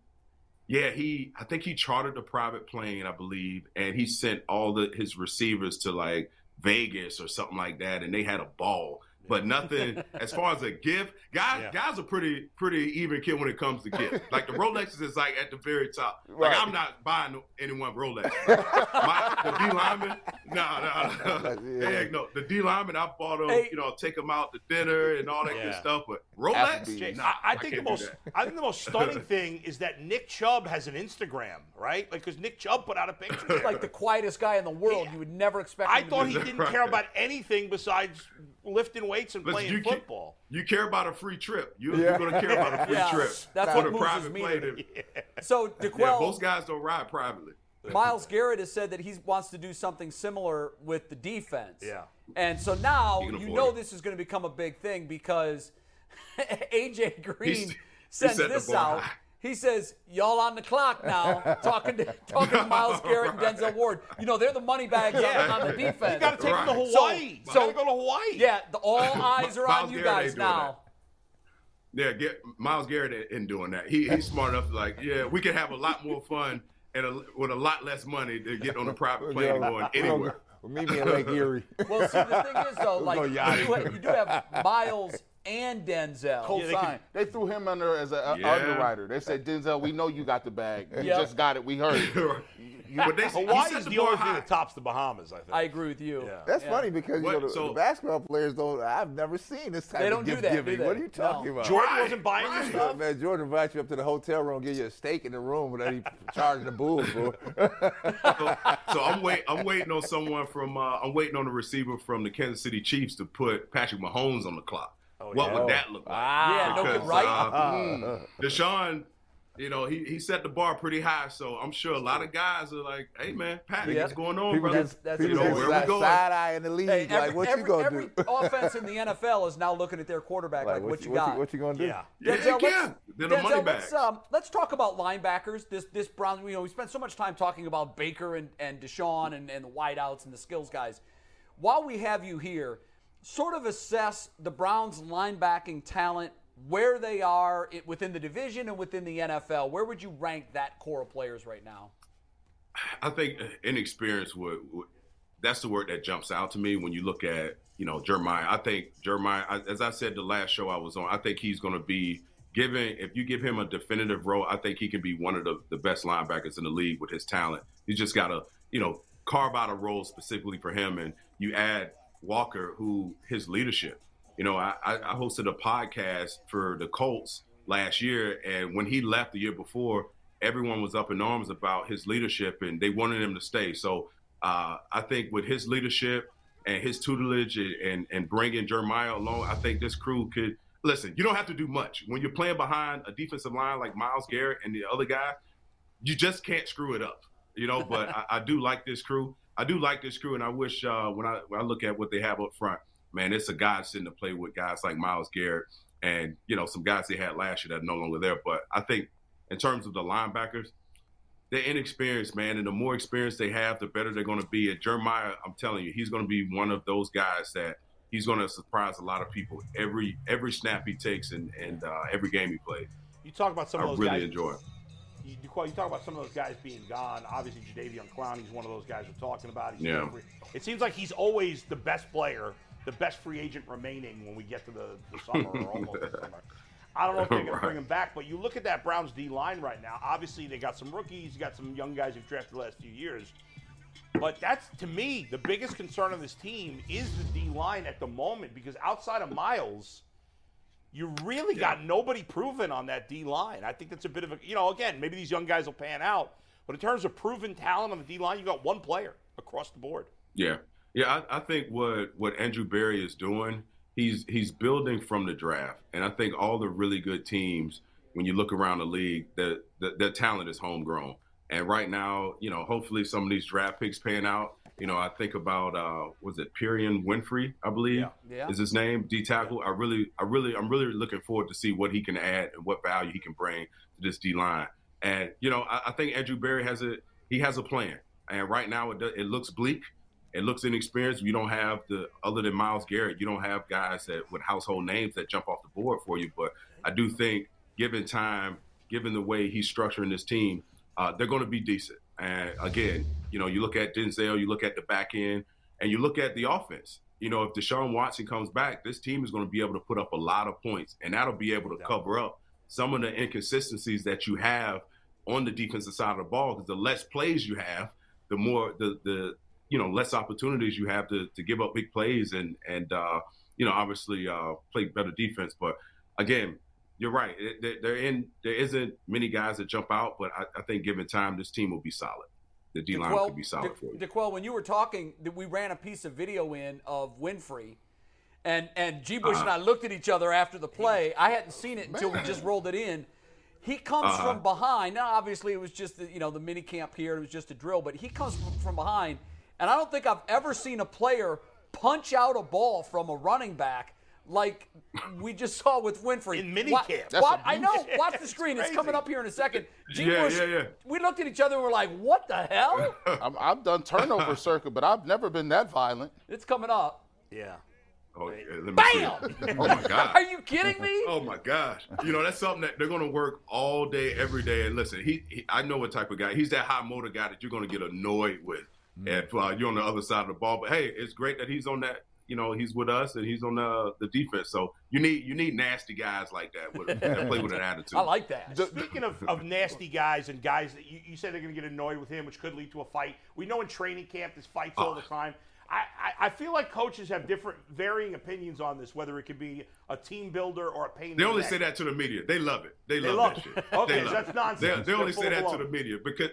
yeah, he. I think he chartered a private plane, I believe, and he sent all the his receivers to like Vegas or something like that, and they had a ball. But nothing as far as a gift. Guys, Yeah. guys are pretty pretty even kid when it comes to gifts. Like the Rolexes is like at the very top. Like I'm not buying no- anyone Rolex. My, the D lineman, no, no, no. Yeah. Heck no. The D lineman, I bought them. Hey. You know, take them out to dinner and all that good stuff. But Rolex, Nah, I, I think the most. I think the most stunning thing is that Nick Chubb has an Instagram, right? Like because Nick Chubb put out a picture. there. Like the quietest guy in the world. Yeah. You would never expect. I him thought be- he didn't care about anything besides lifting weights and Listen, playing you ca- football. You care about a free trip. You, Yeah. You're going to care about a free Yeah, trip. that's On what a moves his private meter. plane. So Yeah, D'Qwell, most guys don't ride privately. Myles Garrett has said that he wants to do something similar with the defense. Yeah. And so now He you know it. this is going to become a big thing because AJ Green He's- sends this out. high. He says, "Y'all on the clock now." talking to talking to Myles Garrett and Denzel Ward. You know they're the money bags on- Yeah. on, the defense. You got to take him to Right. Hawaii. So- you got to go to Hawaii. yeah, the, all eyes are on you Garrett guys ain't doing now. Yeah, get Myles Garrett ain't- ain't doing that. He, he's smart enough to like, yeah, we can have a lot more fun and a, with a lot less money to get on a private plane and going anywhere. Meet me in Lake Erie. Well, see, the thing is though, like go you, you do have Myles and Denzel. Co-signed. they, threw him under as an Yeah. underwriter. They said, Denzel, we know you got the bag. You Yeah. just got it. We heard it. but they, he Hawaii set is the the bar only thing that tops the Bahamas. I think. I agree with you. Yeah. That's Yeah. funny because you know, the, so- the basketball players don't. I've never seen this type They of don't do gift that, do giving. they? What are you talking No. about? Jordan Right, wasn't buying right. this stuff. Man, Jordan invites you up to the hotel room, give you a steak in the room but that he charging the booze for. so, so I'm wait. I'm waiting on someone from. Uh, I'm waiting on the receiver from the Kansas City Chiefs to put Patrick Mahomes on the clock. What yeah. would that look like? Yeah, no Because, good, right? uh, Deshaun, you know, he, he set the bar pretty high. So I'm sure a lot of guys are like, "Hey, man, Pat, Yeah. what's going on, People brother? just, that's you know, where we got going?" side eye in the league. Hey, every, like, what every, you gonna every do? offense in the NFL is now looking at their quarterback like, what, you got? What you gonna do? Yeah. Yeah, Denzel, yeah. let's- They're the Denzel, money let's, um, let's talk about linebackers. This this Browns, you know, we spent so much time talking about Baker and, and Deshaun and, and the wideouts and the skills guys. While we have you here, sort of assess the Browns linebacking talent, where they are within the division and within the NFL. Where would you rank that core of players right now? I think uh, inexperience would, would that's the word that jumps out to me when you look at you know Jeremiah. I think Jeremiah, as I said the last show I was on, I think he's going to be given if you give him a definitive role. I think he can be one of the, the best linebackers in the league with his talent. He's just got to you know carve out a role specifically for him, and you add Walker, who his leadership. You know, I, I hosted a podcast for the Colts last year, and when he left the year before, everyone was up in arms about his leadership, and they wanted him to stay. So uh, I think with his leadership and his tutelage and, and and bringing Jeremiah along, I think this crew could listen. You don't have to do much when you're playing behind a defensive line like Myles Garrett and the other guy. You just can't screw it up, you know. But I, I do like this crew. I do like this crew, and I wish uh, when I when I look at what they have up front, man, it's a godsend to play with guys like Myles Garrett and you know some guys they had last year that are no longer there. But I think in terms of the linebackers, they're inexperienced, man, and the more experience they have, the better they're going to be. And Jeremiah, I'm telling you, he's going to be one of those guys that he's going to surprise a lot of people every every snap he takes and and uh, every game he plays. You talk about some I of those really guys. enjoy. You, you you talk about some of those guys being gone. Obviously, Jadeveon Clowney's one of those guys we're talking about. He's Yeah. free- It seems like he's always the best player, the best free agent remaining when we get to the, the summer or almost the summer. I don't know if they're going to bring him back, but you look at that Browns D line right now. Obviously, they got some rookies, you got some young guys who've drafted the last few years. But that's to me the biggest concern of this team is the D line at the moment because outside of Myles, you really got nobody proven on that D line. I think that's a bit of a you know again maybe these young guys will pan out, but in terms of proven talent on the D line, you got one player across the board. Yeah, yeah. I, I think what what Andrew Berry is doing, he's he's building from the draft, and I think all the really good teams, when you look around the league, the the, their talent is homegrown. And right now, you know, hopefully some of these draft picks pan out. You know, I think about uh, was it Perrion Winfrey, I believe, Yeah. Yeah. is his name, D tackle. I really, I really, I'm really looking forward to see what he can add and what value he can bring to this D line. And you know, I, I think Andrew Berry has a he has a plan. And right now, it, do- it looks bleak. It looks inexperienced. You don't have the other than Myles Garrett. You don't have guys that with household names that jump off the board for you. But I do think, given time, given the way he's structuring this team, uh, they're going to be decent. And again, you know, you look at Denzel, you look at the back end, and you look at the offense. You know, if Deshaun Watson comes back, this team is going to be able to put up a lot of points, and that'll be able to cover up some of the inconsistencies that you have on the defensive side of the ball. Because the less plays you have, the more the the you know less opportunities you have to to give up big plays and and uh, you know obviously uh, play better defense. But again, you're right. There- in there isn't many guys that jump out, but I, I think given time, this team will be solid. The D line could be solid De- for you. D'Qwell, when you were talking, we ran a piece of video in of Winfrey, and and G. Bush and I Uh-huh. looked at each other after the play. I hadn't seen it until we just rolled it in. He comes Uh-huh. from behind. Now, obviously, it was just the, you know the mini camp here. It was just a drill, but he comes from, from behind, and I don't think I've ever seen a player punch out a ball from a running back like we just saw with Winfrey In mini Wa- camp. That's wa- I know. Watch the screen. It's crazy. coming up here in a second. G. Yeah, Bush, yeah, yeah. We looked at each other and we're like, "What the hell?" I'm, I've done turnover circuit, but I've never been that violent. It's coming up. Yeah. Oh, yeah, Bam! Oh my god. Are you kidding me? Oh my gosh! You know that's something that they're going to work all day, every day. And listen, he, he I know what type of guy. He's that high motor guy that you're going to get annoyed with if uh, you're on the other side of the ball. But hey, it's great that he's on that. You know, he's with us and he's on the the defense. So you need you need nasty guys like that with, that play with an attitude. I like that. Speaking of, of nasty guys and guys that you, you said they're going to get annoyed with him, which could lead to a fight. We know in training camp there's fights all the time. I, I, I feel like coaches have different, varying opinions on this, whether it could be a team builder or a pain. They the only neck. say that to the media. They love it. They, They love, love that it. shit. Okay, They so love that's it. nonsense. They, they only say that to the media because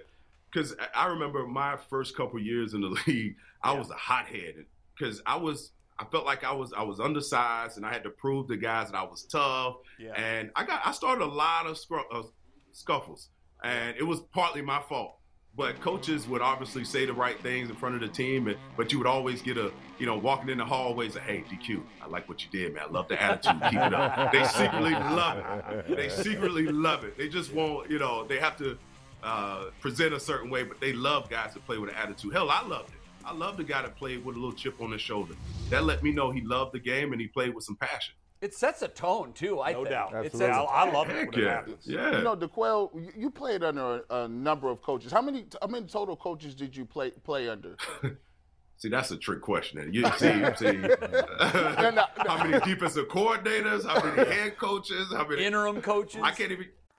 because I remember my first couple years in the league, I was a hothead because I was I felt like I was I was undersized and I had to prove to guys that I was tough. Yeah. And I got I started a lot of scrum, uh, scuffles, and it was partly my fault. But coaches would obviously say the right things in front of the team, and, but you would always get a, you know, walking in the hallways, of, hey, DQ, I like what you did, man. I love the attitude. Keep it up. They secretly love it. They secretly love it. They just won't, you know, they have to uh, present a certain way, but they love guys that play with an attitude. Hell, I loved it. I love the guy that played with a little chip on his shoulder. That let me know he loved the game and he played with some passion. It sets a tone too. I No think. doubt. It Absolutely. sets a I- I tone. love it when Heck it yeah. happens. Yeah. You know, D'Qwell, you- you played under a, a number of coaches. How many how many total coaches did you play play under? See, that's a trick question. You see, see how many defensive coordinators, how many head coaches, how many interim coaches. I can't even.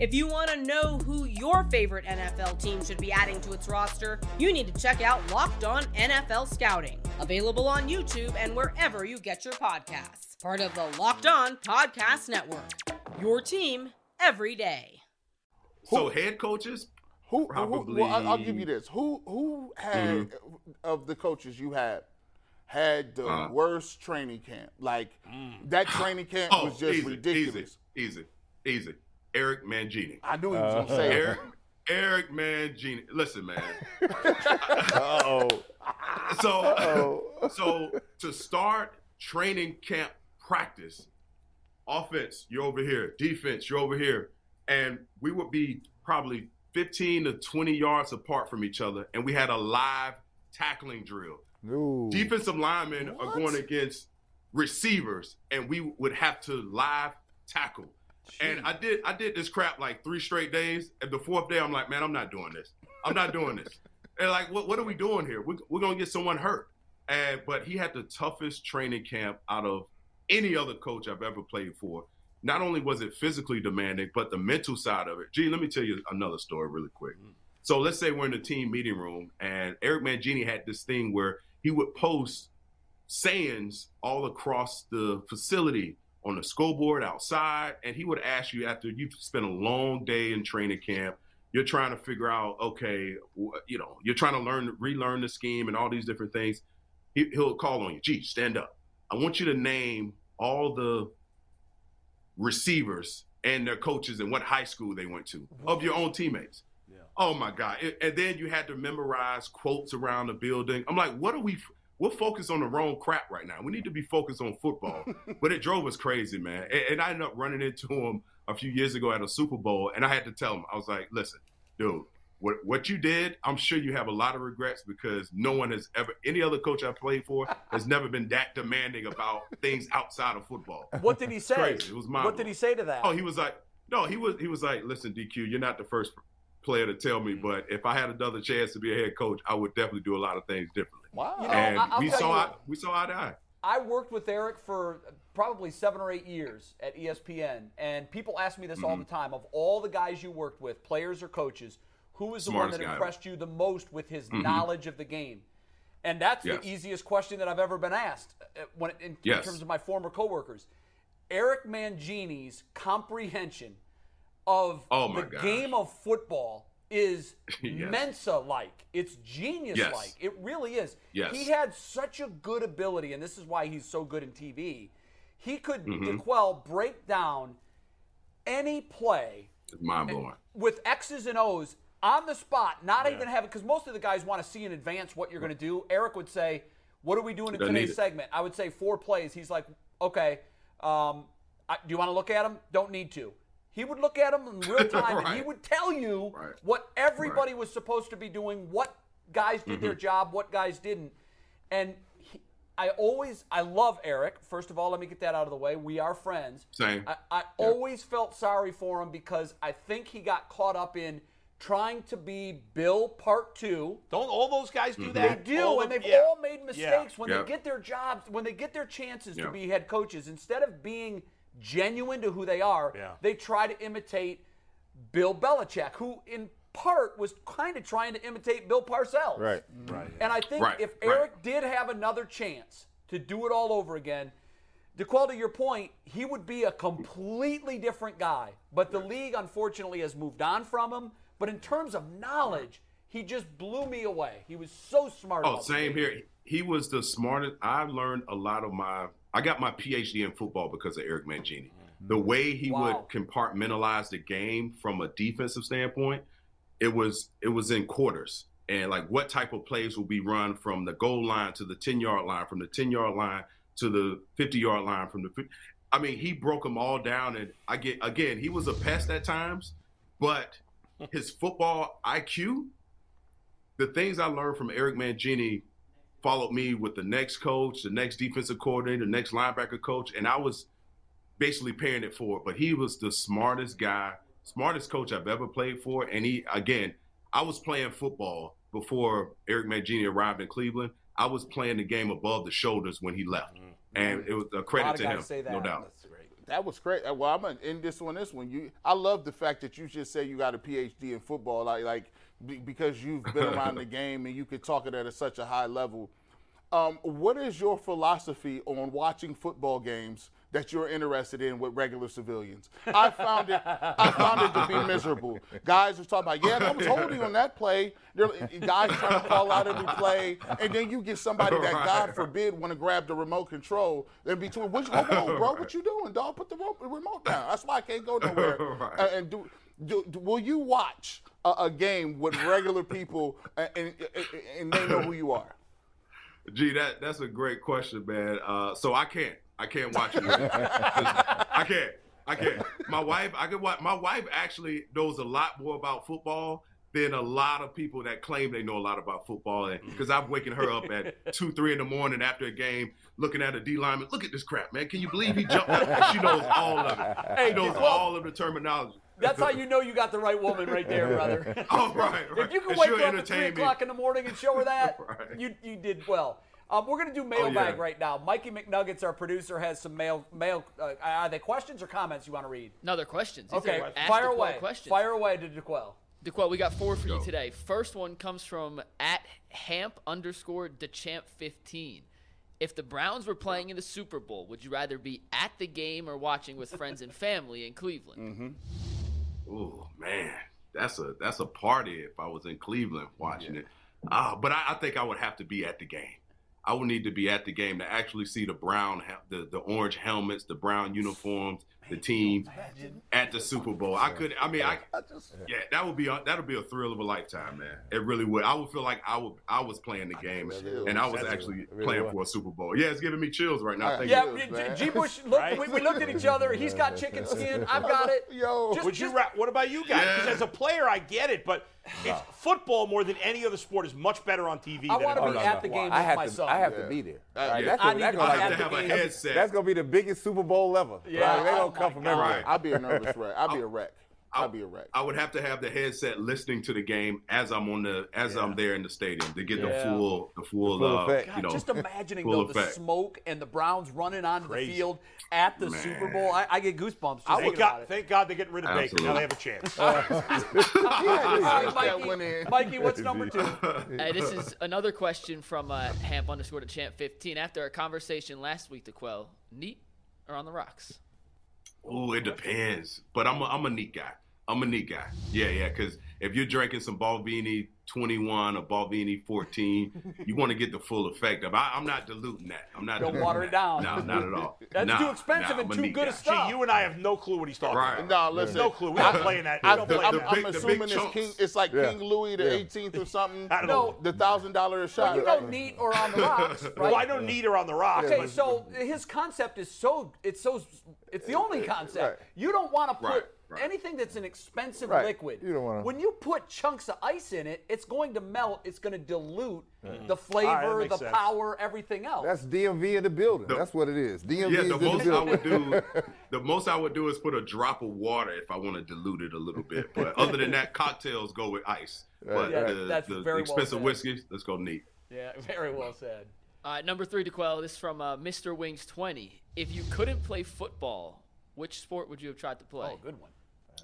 If you want to know who your favorite NFL team should be adding to its roster, you need to check out Locked On NFL Scouting, available on YouTube and wherever you get your podcasts. Part of the Locked On Podcast Network. Your team every day. So head coaches, Who? Probably- who well, I'll, I'll give you this. Who who had of the coaches you had had the Uh. worst training camp? Like that training camp oh, was just easy, ridiculous. easy, easy, easy. Eric Mangini. I knew he was gonna say Eric, Eric Mangini. Listen, man. Uh oh. So, so to start training camp practice, offense, you're over here. Defense, you're over here. And we would be probably 15 to 20 yards apart from each other. And we had a live tackling drill. Ooh. Defensive linemen are going against receivers, and we would have to live tackle. And I did I did this crap like three straight days. And the fourth day, I'm like, man, I'm not doing this. I'm not doing this. And like, what, what are we doing here? We, we're gonna get someone hurt. And but he had the toughest training camp out of any other coach I've ever played for. Not only was it physically demanding, but the mental side of it. Gee, let me tell you another story really quick. Mm. So let's say we're in the team meeting room, and Eric Mangini had this thing where he would post sayings all across the facility on the scoreboard outside, and he would ask you after you've spent a long day in training camp, you're trying to figure out, okay, you know, you're trying to learn, relearn the scheme and all these different things. He, he'll call on you, gee, stand up. I want you to name all the receivers and their coaches and what high school they went to of your own teammates. Yeah. Oh my God! And then you had to memorize quotes around the building. I'm like, what are we? We're focused on the wrong crap right now. We need to be focused on football. but it drove us crazy, man. And, and I ended up running into him a few years ago at a Super Bowl, and I had to tell him, I was like, listen, dude, what what you did, I'm sure you have a lot of regrets because no one has ever, any other coach I played for has never been that demanding about things outside of football. What did he say? Crazy. It was mind What did he say to that? Oh, he was like, no, he was he was like, listen, DQ, you're not the first player to tell me, mm. but if I had another chance to be a head coach, I would definitely do a lot of things differently. Wow. You know, and I- we saw you- eye, we saw eye to eye. I worked with Eric for probably seven or eight years at ESPN, and people ask me this all Mm-hmm. the time. Of all the guys you worked with, players or coaches, who was the one Smartest that guy. impressed you the most with his Mhm. knowledge of the game? And that's Yes. the easiest question that I've ever been asked uh, when, in, in Yes. terms of my former coworkers. Eric Mangini's comprehension of Oh, the gosh. game of football is Yes. Mensa-like. It's genius-like. It really is. Yes. He had such a good ability, and this is why he's so good in TV. He could, Mhm. D'Qwell, break down any play mind blowing. with X's and O's on the spot, not even have it, because most of the guys want to see in advance what you're going to do. Eric would say, What are we doing in Doesn't today's segment? I would say four plays. He's like, Okay, um, I, do you want to look at them? Don't need to. He would look at them in real time and he would tell you Right. what everybody was supposed to be doing, what guys did Mm-hmm. their job, what guys didn't. And he, I always, I love Eric. First of all, let me get that out of the way. We are friends. Same. I, I always felt sorry for him because I think he got caught up in trying to be Bill Part Two. Don't all those guys Mm-hmm. do They do, All and they've yeah. all made mistakes when Yep. they get their jobs, when they get their chances to be head coaches. Instead of being genuine to who they are, Yeah. they try to imitate Bill Belichick, who in part was kind of trying to imitate Bill Parcells. Right. Mm-hmm. Right. And I think Right, if right. Eric did have another chance to do it all over again, D'Qwell, to your point, he would be a completely different guy. But the league, unfortunately, has moved on from him. But in terms of knowledge, he just blew me away. He was so smart. Oh, same here. He was the smartest. I learned a lot of my. I got my PhD in football because of Eric Mangini. Mm-hmm. The way he Wow. would compartmentalize the game from a defensive standpoint, it was it was in quarters and like what type of plays will be run from the goal line to the ten yard line, from the ten yard line to the fifty yard line, from the. 50, I mean, he broke them all down, and I get again. He was a pest at times, but his football IQ the things I learned from Eric Mangini followed me with the next coach, the next defensive coordinator, the next linebacker coach, and I was basically paying it forward. But he was the smartest guy, smartest coach I've ever played for. And he, again, I was playing football before Eric Mangini arrived in Cleveland. I was playing the game above the shoulders when he left, mm-hmm. and it was a A credit of to him, say that. no doubt. That was great. Well, I'm gonna end this one. This one, you. I love the fact that you just say you got a PhD in football, like like be- because you've been around the game and you could talk it at such a high level. Um, what is your philosophy on watching football games that you're interested in with regular civilians? I found it. I found it to be miserable. Guys are talking about, yeah, that was holding on that play. They're, guys trying to call out every play, and then you get somebody that, Right. God forbid, want to grab the remote control. In between, what, hold on, bro, what you doing, dog? Put the remote down. That's why I can't go nowhere. Right. Uh, and do, do, do- will you watch a, a game with regular people and, and, and they know who you are? Gee, that that's a great question, man. Uh, so I can't, I can't watch it. I can't, I can't. My wife, I can watch. My wife actually knows a lot more about football than a lot of people that claim they know a lot about football. And because I'm waking her up at two, three in the morning after a game, looking at a D lineman. Look at this crap, man. Can you believe he jumped? And she knows all of it. Hey, she knows all of the terminology. That's how you know you got the right woman right there, brother. Oh, right, right. If you can And wake her up at three entertain me. o'clock in the morning and show her that, Right. you you did well. Um, we're gonna do mailbag Oh, yeah. right now. Mikey McNuggets, our producer, has some mail. Mail. Uh, are they questions or comments you want to read? No, they're questions. These Okay, are fire D'Qwell away. Questions. Fire away to D'Qwell. D'Qwell, we got four for you today. First one comes from at Hamp underscore Dechamp fifteen. If the Browns were playing in the Super Bowl, would you rather be at the game or watching with friends and family in Cleveland? Oh man, that's a that's a party if I was in Cleveland watching it. Uh, but I, I think I would have to be at the game. I would need to be at the game to actually see the brown, the the orange helmets, the brown uniforms, the team at the Super Bowl. I could. I mean, I. Yeah, that would be a, that would be a thrill of a lifetime, man. It really would. I would feel like I would I was playing the game and I was actually playing for a Super Bowl. Yeah, it's giving me chills right now. Thank Yeah, you. G. Bush. Look, we, we looked at each other. He's got chicken skin. I've got it. Yo, Just- Would you? just- Ra- what about you guys? Because Yeah. as a player, I get it, but it's football more than any other sport is much better on TV. I than want to it be is at the game I with have my to. son. I have to be there. Uh, Right, yeah. that's I gonna, need that's to gonna I be have to have a headset. That's gonna be the biggest Super Bowl ever. Yeah, Right, they don't come from God. everywhere. I'll be a nervous wreck. I'll be a wreck. I- I'd be a wreck. I would have to have the headset listening to the game as I'm on the as I'm there in the stadium to get Yeah. the full the full, The full uh, effect. you God, know just imagining full though the smoke and the Browns running onto Crazy. the field at the Man. Super Bowl. I, I get goosebumps just Thank thinking God, about it. thank God they're getting rid of Baker. Now they have a chance. All right, That Mikey. Mikey, what's number two? Hey, this is another question from uh, Hamp underscore to Champ fifteen. After our conversation last week, D'Qwell, neat or on the rocks? Oh, it depends. But I'm a, I'm a neat guy. I'm a neat guy. Yeah, yeah. Because if you're drinking some Balvenie 21 or Balvenie 14, you want to get the full effect of. I, I'm not diluting that. I'm not. Don't diluting water it down. No, not at all. That's Nah, too expensive nah, and too good guy. of stuff. Gee, you and I have no clue what he's talking Right. about. No, listen. No clue. We're not playing that. I, don't play am the that. big- I'm assuming it's chunks. King. It's like Yeah. King Louis the Yeah. 18th or something. I don't No. know. The thousand dollar a Well, shot. you right? know, neat or on the rocks, right? Well, I don't need her on the rocks. Okay, so his concept is so it's so it's the only concept. Right. You don't want to put Right, right. anything that's an expensive Right. liquid. You don't wanna- When you put chunks of ice in it, it's going to melt. It's going to dilute the flavor, right, the sense. power, everything else. That's DMV in the building. The- That's what it is. DMV Yeah, is the in the most I would do, the most I would do is put a drop of water if I want to dilute it a little bit. But other than that, cocktails go with ice. But Yeah, the, that's the very well expensive said. whiskeys, let's go neat. yeah, very well said. All right, number three, D'Qwell. This is from uh, Mr. Wings twenty. If you couldn't play football, which sport would you have tried to play? Oh, good one.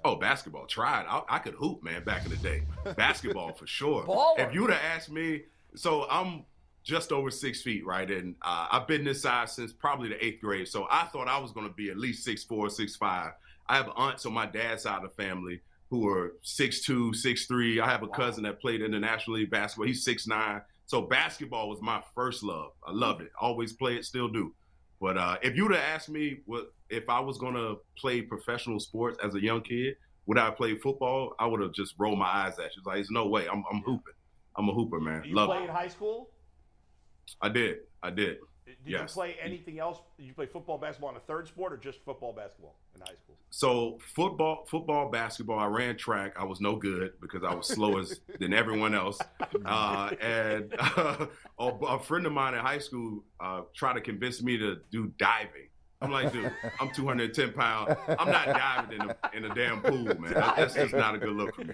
Oh, basketball. Tried. I, I could hoop, man, back in the day. basketball for sure. Baller. If you would have asked me, so I'm just over six feet, right? And uh, I've been this size since probably the eighth grade. So I thought I was going to be at least six four, six five. I have aunts on my dad's side of the family who are six two, six three. I have a cousin that played international league basketball. He's six nine. So basketball was my first love. I loved it. Always play it, still do. But uh, if you would have asked me what if I was going to play professional sports as a young kid, would I play football? I would have just rolled my eyes at you. Like, there's no way. I'm, I'm hooping. I'm a hooper, man. Did you Love play it. in high school? I did. I did. Did yes. you play anything else? Did you play football, basketball in a third sport, or just football, basketball in high school? So football, football, basketball. I ran track. I was no good because I was slower than everyone else. Uh, and uh, a, a friend of mine in high school uh, tried to convince me to do diving. I'm like, dude, I'm 210 pounds. I'm not diving in a, in a damn pool, man. That- That's just not a good look for me.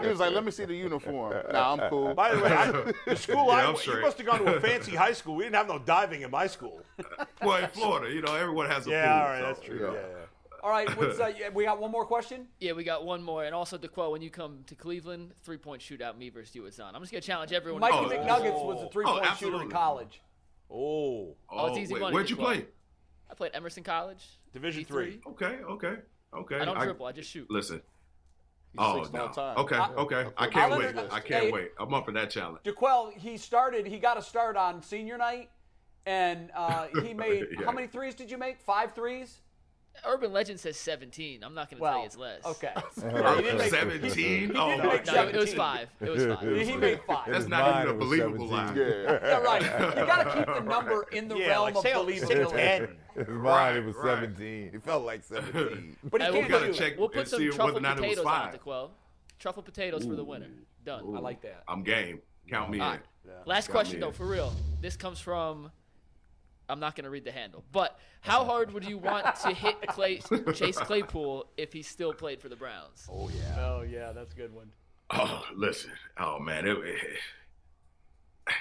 He was like, "Let me see the uniform." Nah, I'm cool. By the way, I, the school Yeah, I went, you must have gone to a fancy high school. We didn't have no diving in my school. well, in Florida, you know, everyone has a Yeah, pool. Yeah, all right, so, that's true. you know. Yeah, yeah. All right, what's, uh, we got one more question. Yeah, we got one more, and also D'Qwell, when you come to Cleveland, three point shootout, me versus you, it's on. I'm just gonna challenge everyone. Mikey to- McNuggets was a three-point shooter in college. Oh, Oh, it's easy wait, money, where'd you play? I played Emerson College. Division D3. three. Okay, okay, okay. I don't dribble, I just shoot. Listen. He's Oh six no. all time. Okay, Yeah. okay. I I'll can't wait. her- I can't hey. wait. I'm up for that challenge. D'Qwell, he started. He got a start on senior night, and uh, he made Yeah. how many threes did you make? Five threes. Urban Legend says 17. I'm not gonna tell you it's less. okay. Oh, he 17? Oh, didn't my make No, God. it was five. It was five. He made five. That's not even a it was believable 17. line. Yeah. Yeah, right. You got to keep the number in the Yeah, realm like of say, say believability. ten. It's mine. Right, it was right. 17. It felt like 17. But he can't we'll, gotta check we'll put and some see truffle not potatoes on five. it, D'Qwell. Truffle potatoes for the winner. Done. I like that. I'm game. Count me All in. right. Last Got question though, in. for real. This comes from. I'm not going to read the handle, but how hard would you want to hit Clay, Chase Claypool if he still played for the Browns? Oh yeah. Oh yeah, that's a good one. Oh, listen. Oh man, it, it-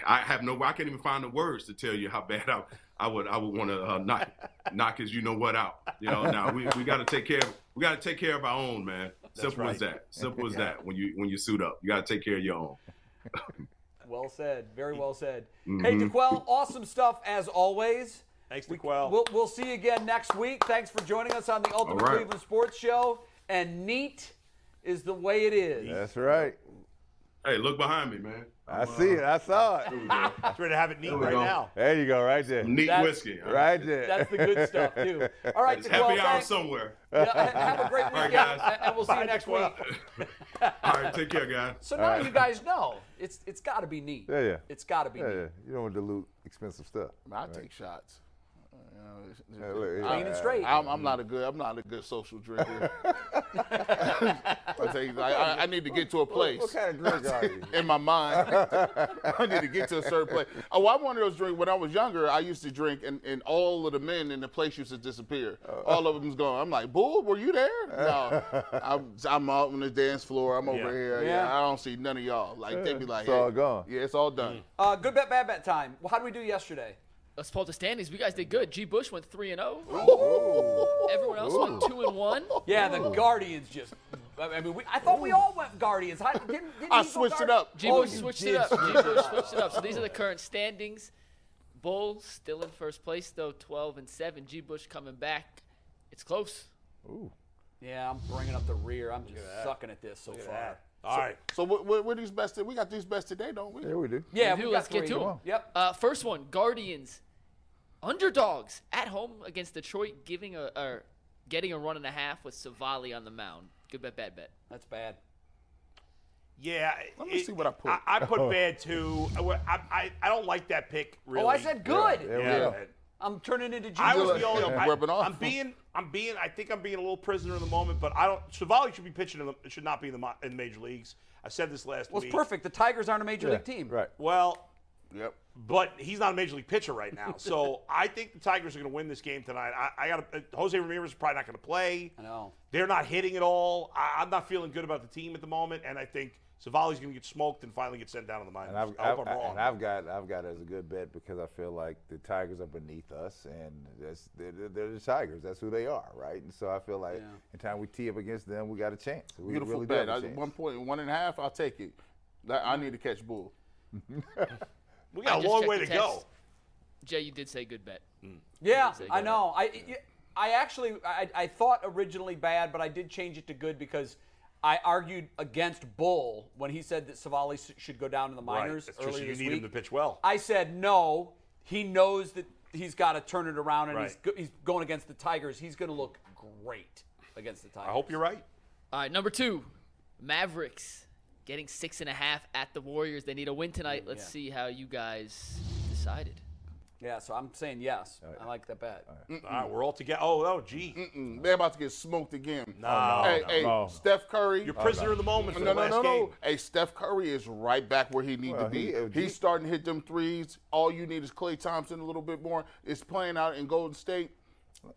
I have no. I can't even find the words to tell you how bad I, I would. I would want to uh, knock knock his you know what out. You know. Now we, we got to take care. of We got to take care of our own, man. Simple right. as that. Simple as that. When you when you suit up, you got to take care of your own. Well said. Very well said. Mm-hmm. Hey, D'Qwell, awesome stuff as always. Thanks, We, D'Qwell. We'll, we'll see you again next week. Thanks for joining us on the Ultimate right. Cleveland Sports Show. And neat is the way it is. That's right. Hey, look behind me, man. I see it. I saw it. It's ready to have it neat right go. now. There you go, right there. Neat That's- whiskey. huh? Right there. That's the good stuff, too. All right, It's D'Qwell, happy hour somewhere. Yeah, have a great right, weekend, guys. and we'll see you next D'Qwell. week. All right, take care, guys. So now you guys know it's it's got to be neat. Yeah, yeah. It's got to be Yeah, neat. yeah. You don't want to dilute expensive stuff. I take shots. Uh, you know, look, yeah. Clean and straight. I'm, I'm not a good. I'm not a good social drinker. I tell you, I, I, I need to get to a place What kind of drink are you? in my mind. I need to get to a certain place. Oh, I'm one of those drink. When I was younger, I used to drink, and, and all of the men in the place used to disappear. all of them's gone. I'm like, Bull, were you there? No, I'm, I'm out on the dance floor. I'm over Yeah. here. Yeah. Yeah. I don't see none of y'all. Like they be like, It's all gone. Yeah, it's all done. Uh, good bet, bad bet time. Well, how did we do yesterday? Let's pull up the standings. We guys did good. G. Bush went three and zero. Everyone else went two and one. Yeah, the Guardians just. I mean, we, I thought we all went Guardians. How, didn't, didn't I you go switched it up. G. Oh, Bush you switched it up. G. Bush switched it up. So these are the current standings. Bulls still in first place though, 12 and seven. G. Bush coming back. It's close. Ooh. Yeah, I'm bringing up the rear. I'm just sucking at this so far. All right. So what, what, what these best? We got these best today, don't we? Yeah, we do. Yeah, We we do. got Let's get three. to 'em. Yep. Uh, first one, Guardians, underdogs at home against Detroit, giving a or getting a run and a half with Civale on the mound. Good bet, bad bet. That's bad. Yeah. Let me see what I put. I, I put bad too. I, I, I don't like that pick. Really. Oh, I said good. There we Yeah. I'm turning into G. I was the only. yeah, I, off. I'm being. I'm being. I think I'm being a little prisoner in the moment, but I don't. Civale should be pitching. In the, should not be in the in major leagues. I said this last week. Well, it's perfect. The Tigers aren't a major Yeah, league team. Right. Well, Yep. But he's not a major league pitcher right now. So I think the Tigers are going to win this game tonight. I, I got uh, Jose Ramirez is probably not going to play. I know. They're not hitting at all. I, I'm not feeling good about the team at the moment, and I think Civale's going to get smoked and finally get sent down to the minors. And I've, I hope I've, I'm wrong. and I've got I've got it as a good bet because I feel like the Tigers are beneath us, and that's they're, they're- they're the Tigers. That's who they are, right? And so I feel like in time we tee up against them, we got a chance. We Beautiful really bet. have a I, one point, one and a half. I'll take it. I need to catch bull. we got a long way the to go. Jay, you did say good bet. Mm. Yeah, Say I good. know. I I actually I, I thought originally bad, but I did change it to good because I argued against Bull when he said that Civale should go down to the minors That's true, so earlier you this need week. him to pitch well. I said no. He knows that he's got to turn it around, and he's go, he's going against the Tigers. He's going to look great against the Tigers. I hope you're right. All right, number two, Mavericks getting six and a half at the Warriors. They need a win tonight. Let's Yeah. see how you guys decided. Yeah, so I'm saying yes. I like that bet. All right, we're all together. Oh, oh, gee. Mm-mm. They're about to get smoked again. No, hey, no, hey, no. Steph Curry. You're prisoner of the moment for no, the no, last no, no. game. Hey, Steph Curry is right back where he needs Well, to be. he- uh, He's he- starting to hit them threes. All you need is Klay Thompson a little bit more. It's playing out in Golden State.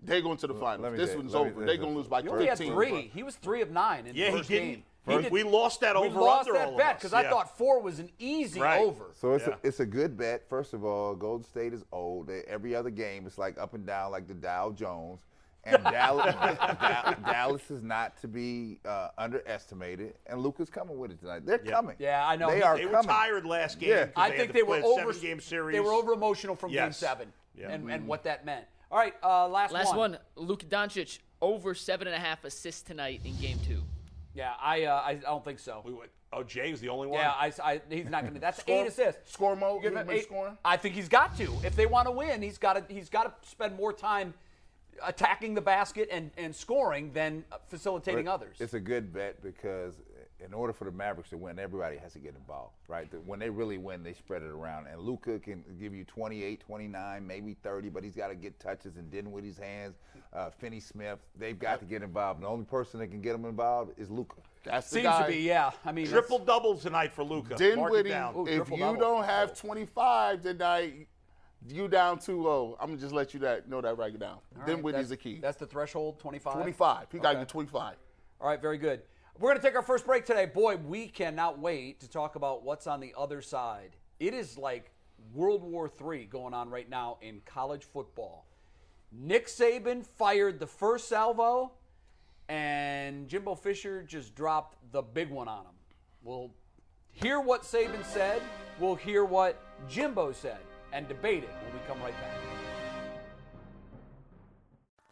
They going to the finals. This say- one's over. They me- gonna lose by He only had three. He was three of nine in Yeah, the he first didn't. game. First- did- we lost that we over lost under that all bet us, because I thought four was an easy Right. over. So it's Yeah. a, it's a good bet. First of all, Golden State is old. They, every other game is like up and down, like the Dow Jones. And Dallas, Dallas is not to be uh, underestimated. And Luka's coming with it tonight. They're Yeah. coming. Yeah, I know. They He- are They were tired last game. Yeah. 'cause I think to they were over. seven-game series. They were over emotional from Game Seven, Yeah. and, and what that meant. All right, uh, last, Last one, Luka Doncic over seven and a half assists tonight in game two. Yeah, I uh, I don't think so. We went, oh, James, was the only one. Yeah, I, I he's not going to. That's Score- eight assists. Score mode. Give him eight- scoring. I think he's got to. If they want to win, he's got to. He's got to spend more time attacking the basket and, and scoring than facilitating But others. It's a good bet because in order for the Mavericks to win, everybody has to get involved, right? That When they really win, they spread it around. And Luka can give you 28, 29, maybe 30, but he's got to get touches and Dinwiddie's hands. Uh, Finney Smith, they've got to get involved. And the only person that can get them involved is Luka. That Seems guy. to be, yeah. I mean, Triple double tonight for Luka. Mark it Dinwiddie, down. Ooh, if you double. don't have 25 tonight, you down too low. I'm gonna just let you that know that right now. All right, Dinwiddie's that's- the key. That's the threshold, 25? 25. He got you 25. All right, very good. We're going to take our first break today. Boy, we cannot wait to talk about what's on the other side. It is like World War III going on right now in college football. Nick Saban fired the first salvo, and Jimbo Fisher just dropped the big one on him. We'll hear what Saban said, we'll hear what Jimbo said, and debate it when we come right back.